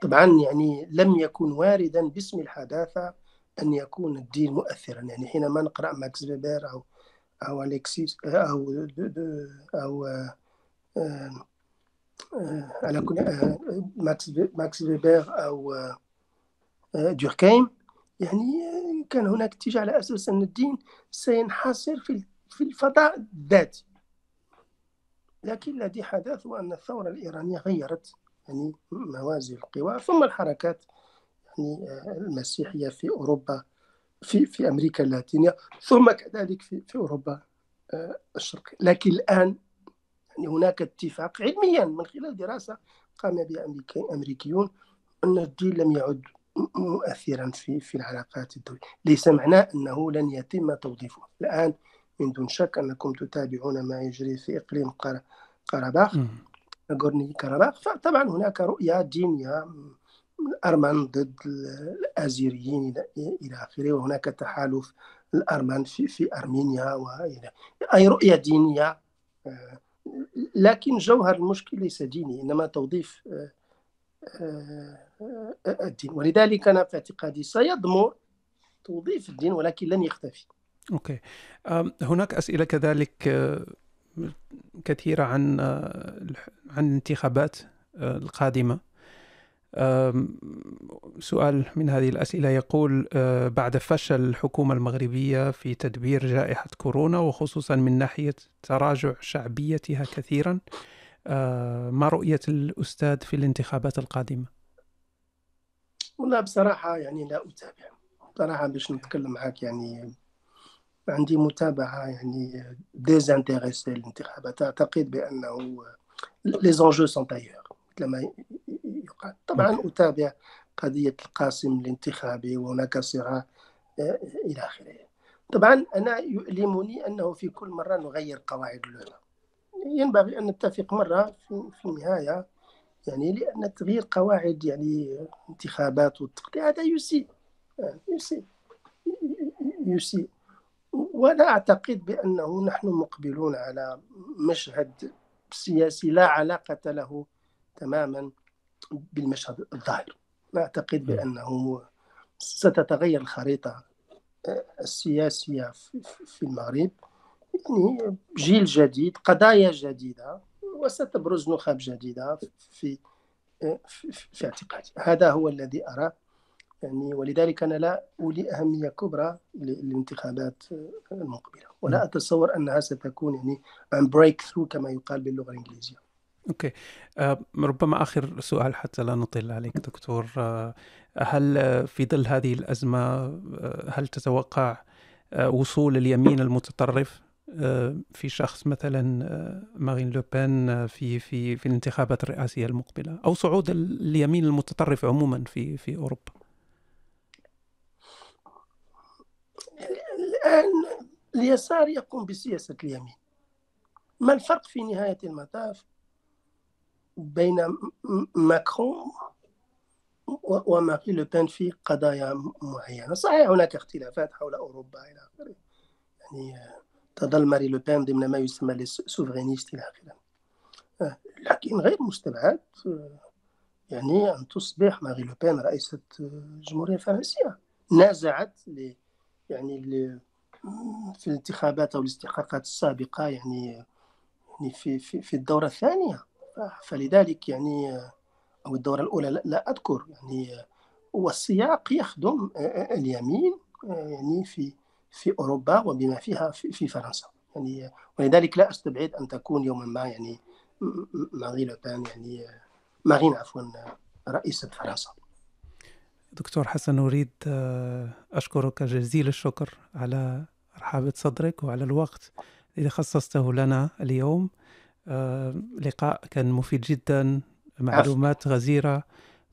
طبعا يعني لم يكن واردا باسم الحداثة أن يكون الدين مؤثرا. يعني حينما نقرأ ماكس فيبر أو أو أليكسيس أو أو على كل ماكس ماكس فيبر أو دوركايم يعني كان هناك اتجاه على أساس أن الدين سينحصر في في الفضاء الذاتي. لكن الذي حدث هو أن الثورة الإيرانية غيرت يعني موازي القوى ثم الحركات يعني المسيحية في أوروبا في في أمريكا اللاتينية ثم كذلك في في أوروبا الشرقية لكن الآن يعني هناك اتفاق علميا من خلال دراسة قام بها أمريكيون أن الدين لم يعد مؤثرا في في العلاقات الدولية. ليس معناه أنه لن يتم توظيفه. الآن من دون شك أنكم تتابعون ما يجري في إقليم قرباخ كرباخ فطبعا هناك رؤية دينية الأرمن ضد الأزيريين إلى آخره وهناك تحالف الأرمن في, في أرمينيا وإلى أي رؤية دينية آه، لكن جوهر المشكل ليس ديني إنما توظيف آه، آه، الدين. ولذلك أنا في اعتقادي سيضمر توظيف الدين ولكن لن يختفي. أوكي. هناك أسئلة كذلك كثيرة عن عن الانتخابات القادمة. سؤال من هذه الأسئلة يقول بعد فشل الحكومة المغربية في تدبير جائحة كورونا وخصوصا من ناحية تراجع شعبيتها كثيرا ما رؤية الأستاذ في الانتخابات القادمة؟ والله بصراحة يعني لا أتابع. بصراحة باش نتكلم معك يعني عندي متابعة يعني désintéressé للانتخابات. أعتقد بأنه les enjeux sont مثل يقال طبعا أتابع قضية القاسم الانتخابي وهناك صراع آه، إلى آخره. طبعا أنا يؤلمني أنه في كل مرة نغير قواعد اللعبة. ينبغي أن نتفق مرة في, النهاية يعني لأن تغيير قواعد يعني انتخابات والتقليد هذا يسيء آه، يسيء يسيء. ولا أعتقد بأنه نحن مقبلون على مشهد سياسي لا علاقة له تماما بالمشهد الظاهر. أعتقد بأنه ستتغير الخريطة السياسية في المغرب. يعني جيل جديد قضايا جديدة وستبرز نخب جديدة في في, في اعتقادي. هذا هو الذي أراه يعني ولذلك أنا لا أولي أهمية كبرى للانتخابات المقبلة. ولا أتصور أنها ستكون يعني un breakthrough كما يقال باللغة الإنجليزية. okay. أه ربما آخر سؤال حتى لا نطيل عليك دكتور. أه هل في ظل هذه الأزمة أه هل تتوقع أه وصول اليمين المتطرف أه في شخص مثلا مارين لوبين في في في الانتخابات الرئاسية المقبلة أو صعود اليمين المتطرف عموما في في أوروبا؟ الآن اليسار يقوم بسياسة اليمين. ما الفرق في نهاية المطاف؟ بين ماكرون وماري لوبين في قضايا معينة. صحيح هناك اختلافات حول أوروبا إلى آخره. يعني تظل ماري لوبين ضمن ما يسمى ال souverainistes إلى آخره. لكن غير مستبعد يعني أن تصبح ماري لوبين رئيسة الجمهورية الفرنسية نازعت يعني في الانتخابات أو الاستحقاقات السابقة يعني يعني في في في الدورة الثانية. فلذلك يعني أو الدورة الأولى لا أذكر يعني والسياق يخدم اليمين يعني في في أوروبا وبما فيها في, فرنسا. يعني ولذلك لا أستبعد أن تكون يوما ما يعني ماري لوبان يعني مارين عفوا رئيسة فرنسا. دكتور حسن أريد آه، أشكرك جزيل الشكر على رحابة صدرك وعلى الوقت الذي خصصته لنا اليوم. آه، لقاء كان مفيد جدا معلومات غزيرة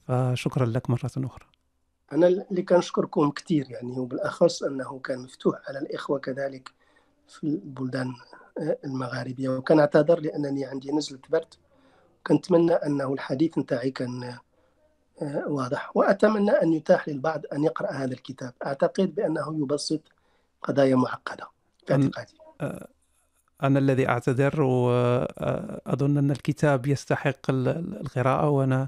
فشكرا لك مرة أخرى. أنا اللي كنشكركم كثير يعني وبالأخص أنه كان مفتوح على الإخوة كذلك في البلدان آه، المغاربية. وكان أعتذر لأنني عندي نزلة برد كنتمنى أنه الحديث نتاعي كان آه، واضح. وأتمنى أن يتاح للبعض أن يقرأ هذا الكتاب. أعتقد بأنه يبسط قضايا معقدة. في اعتقادي. آه، أنا الذي أعتذر وأظن أن الكتاب يستحق القراءة وأنا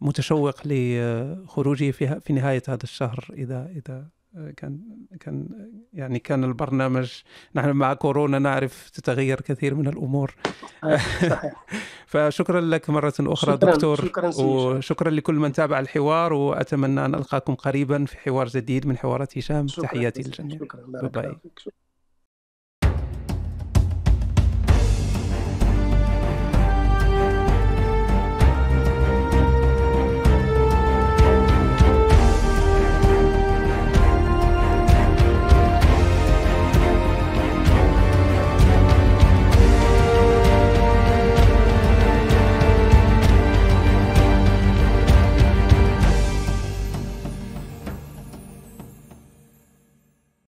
متشوق لخروجه في في نهاية هذا الشهر إذا إذا كان كان يعني كان البرنامج نحن مع كورونا نعرف تتغير كثير من الأمور. آه، صحيح. [LAUGHS] فشكرا لك مرة أخرى شكرا دكتور شكرا وشكرا لكل من تابع الحوار وأتمنى أن ألقاكم قريبا في حوار جديد من حوارات هشام. تحياتي للجميع. شكرا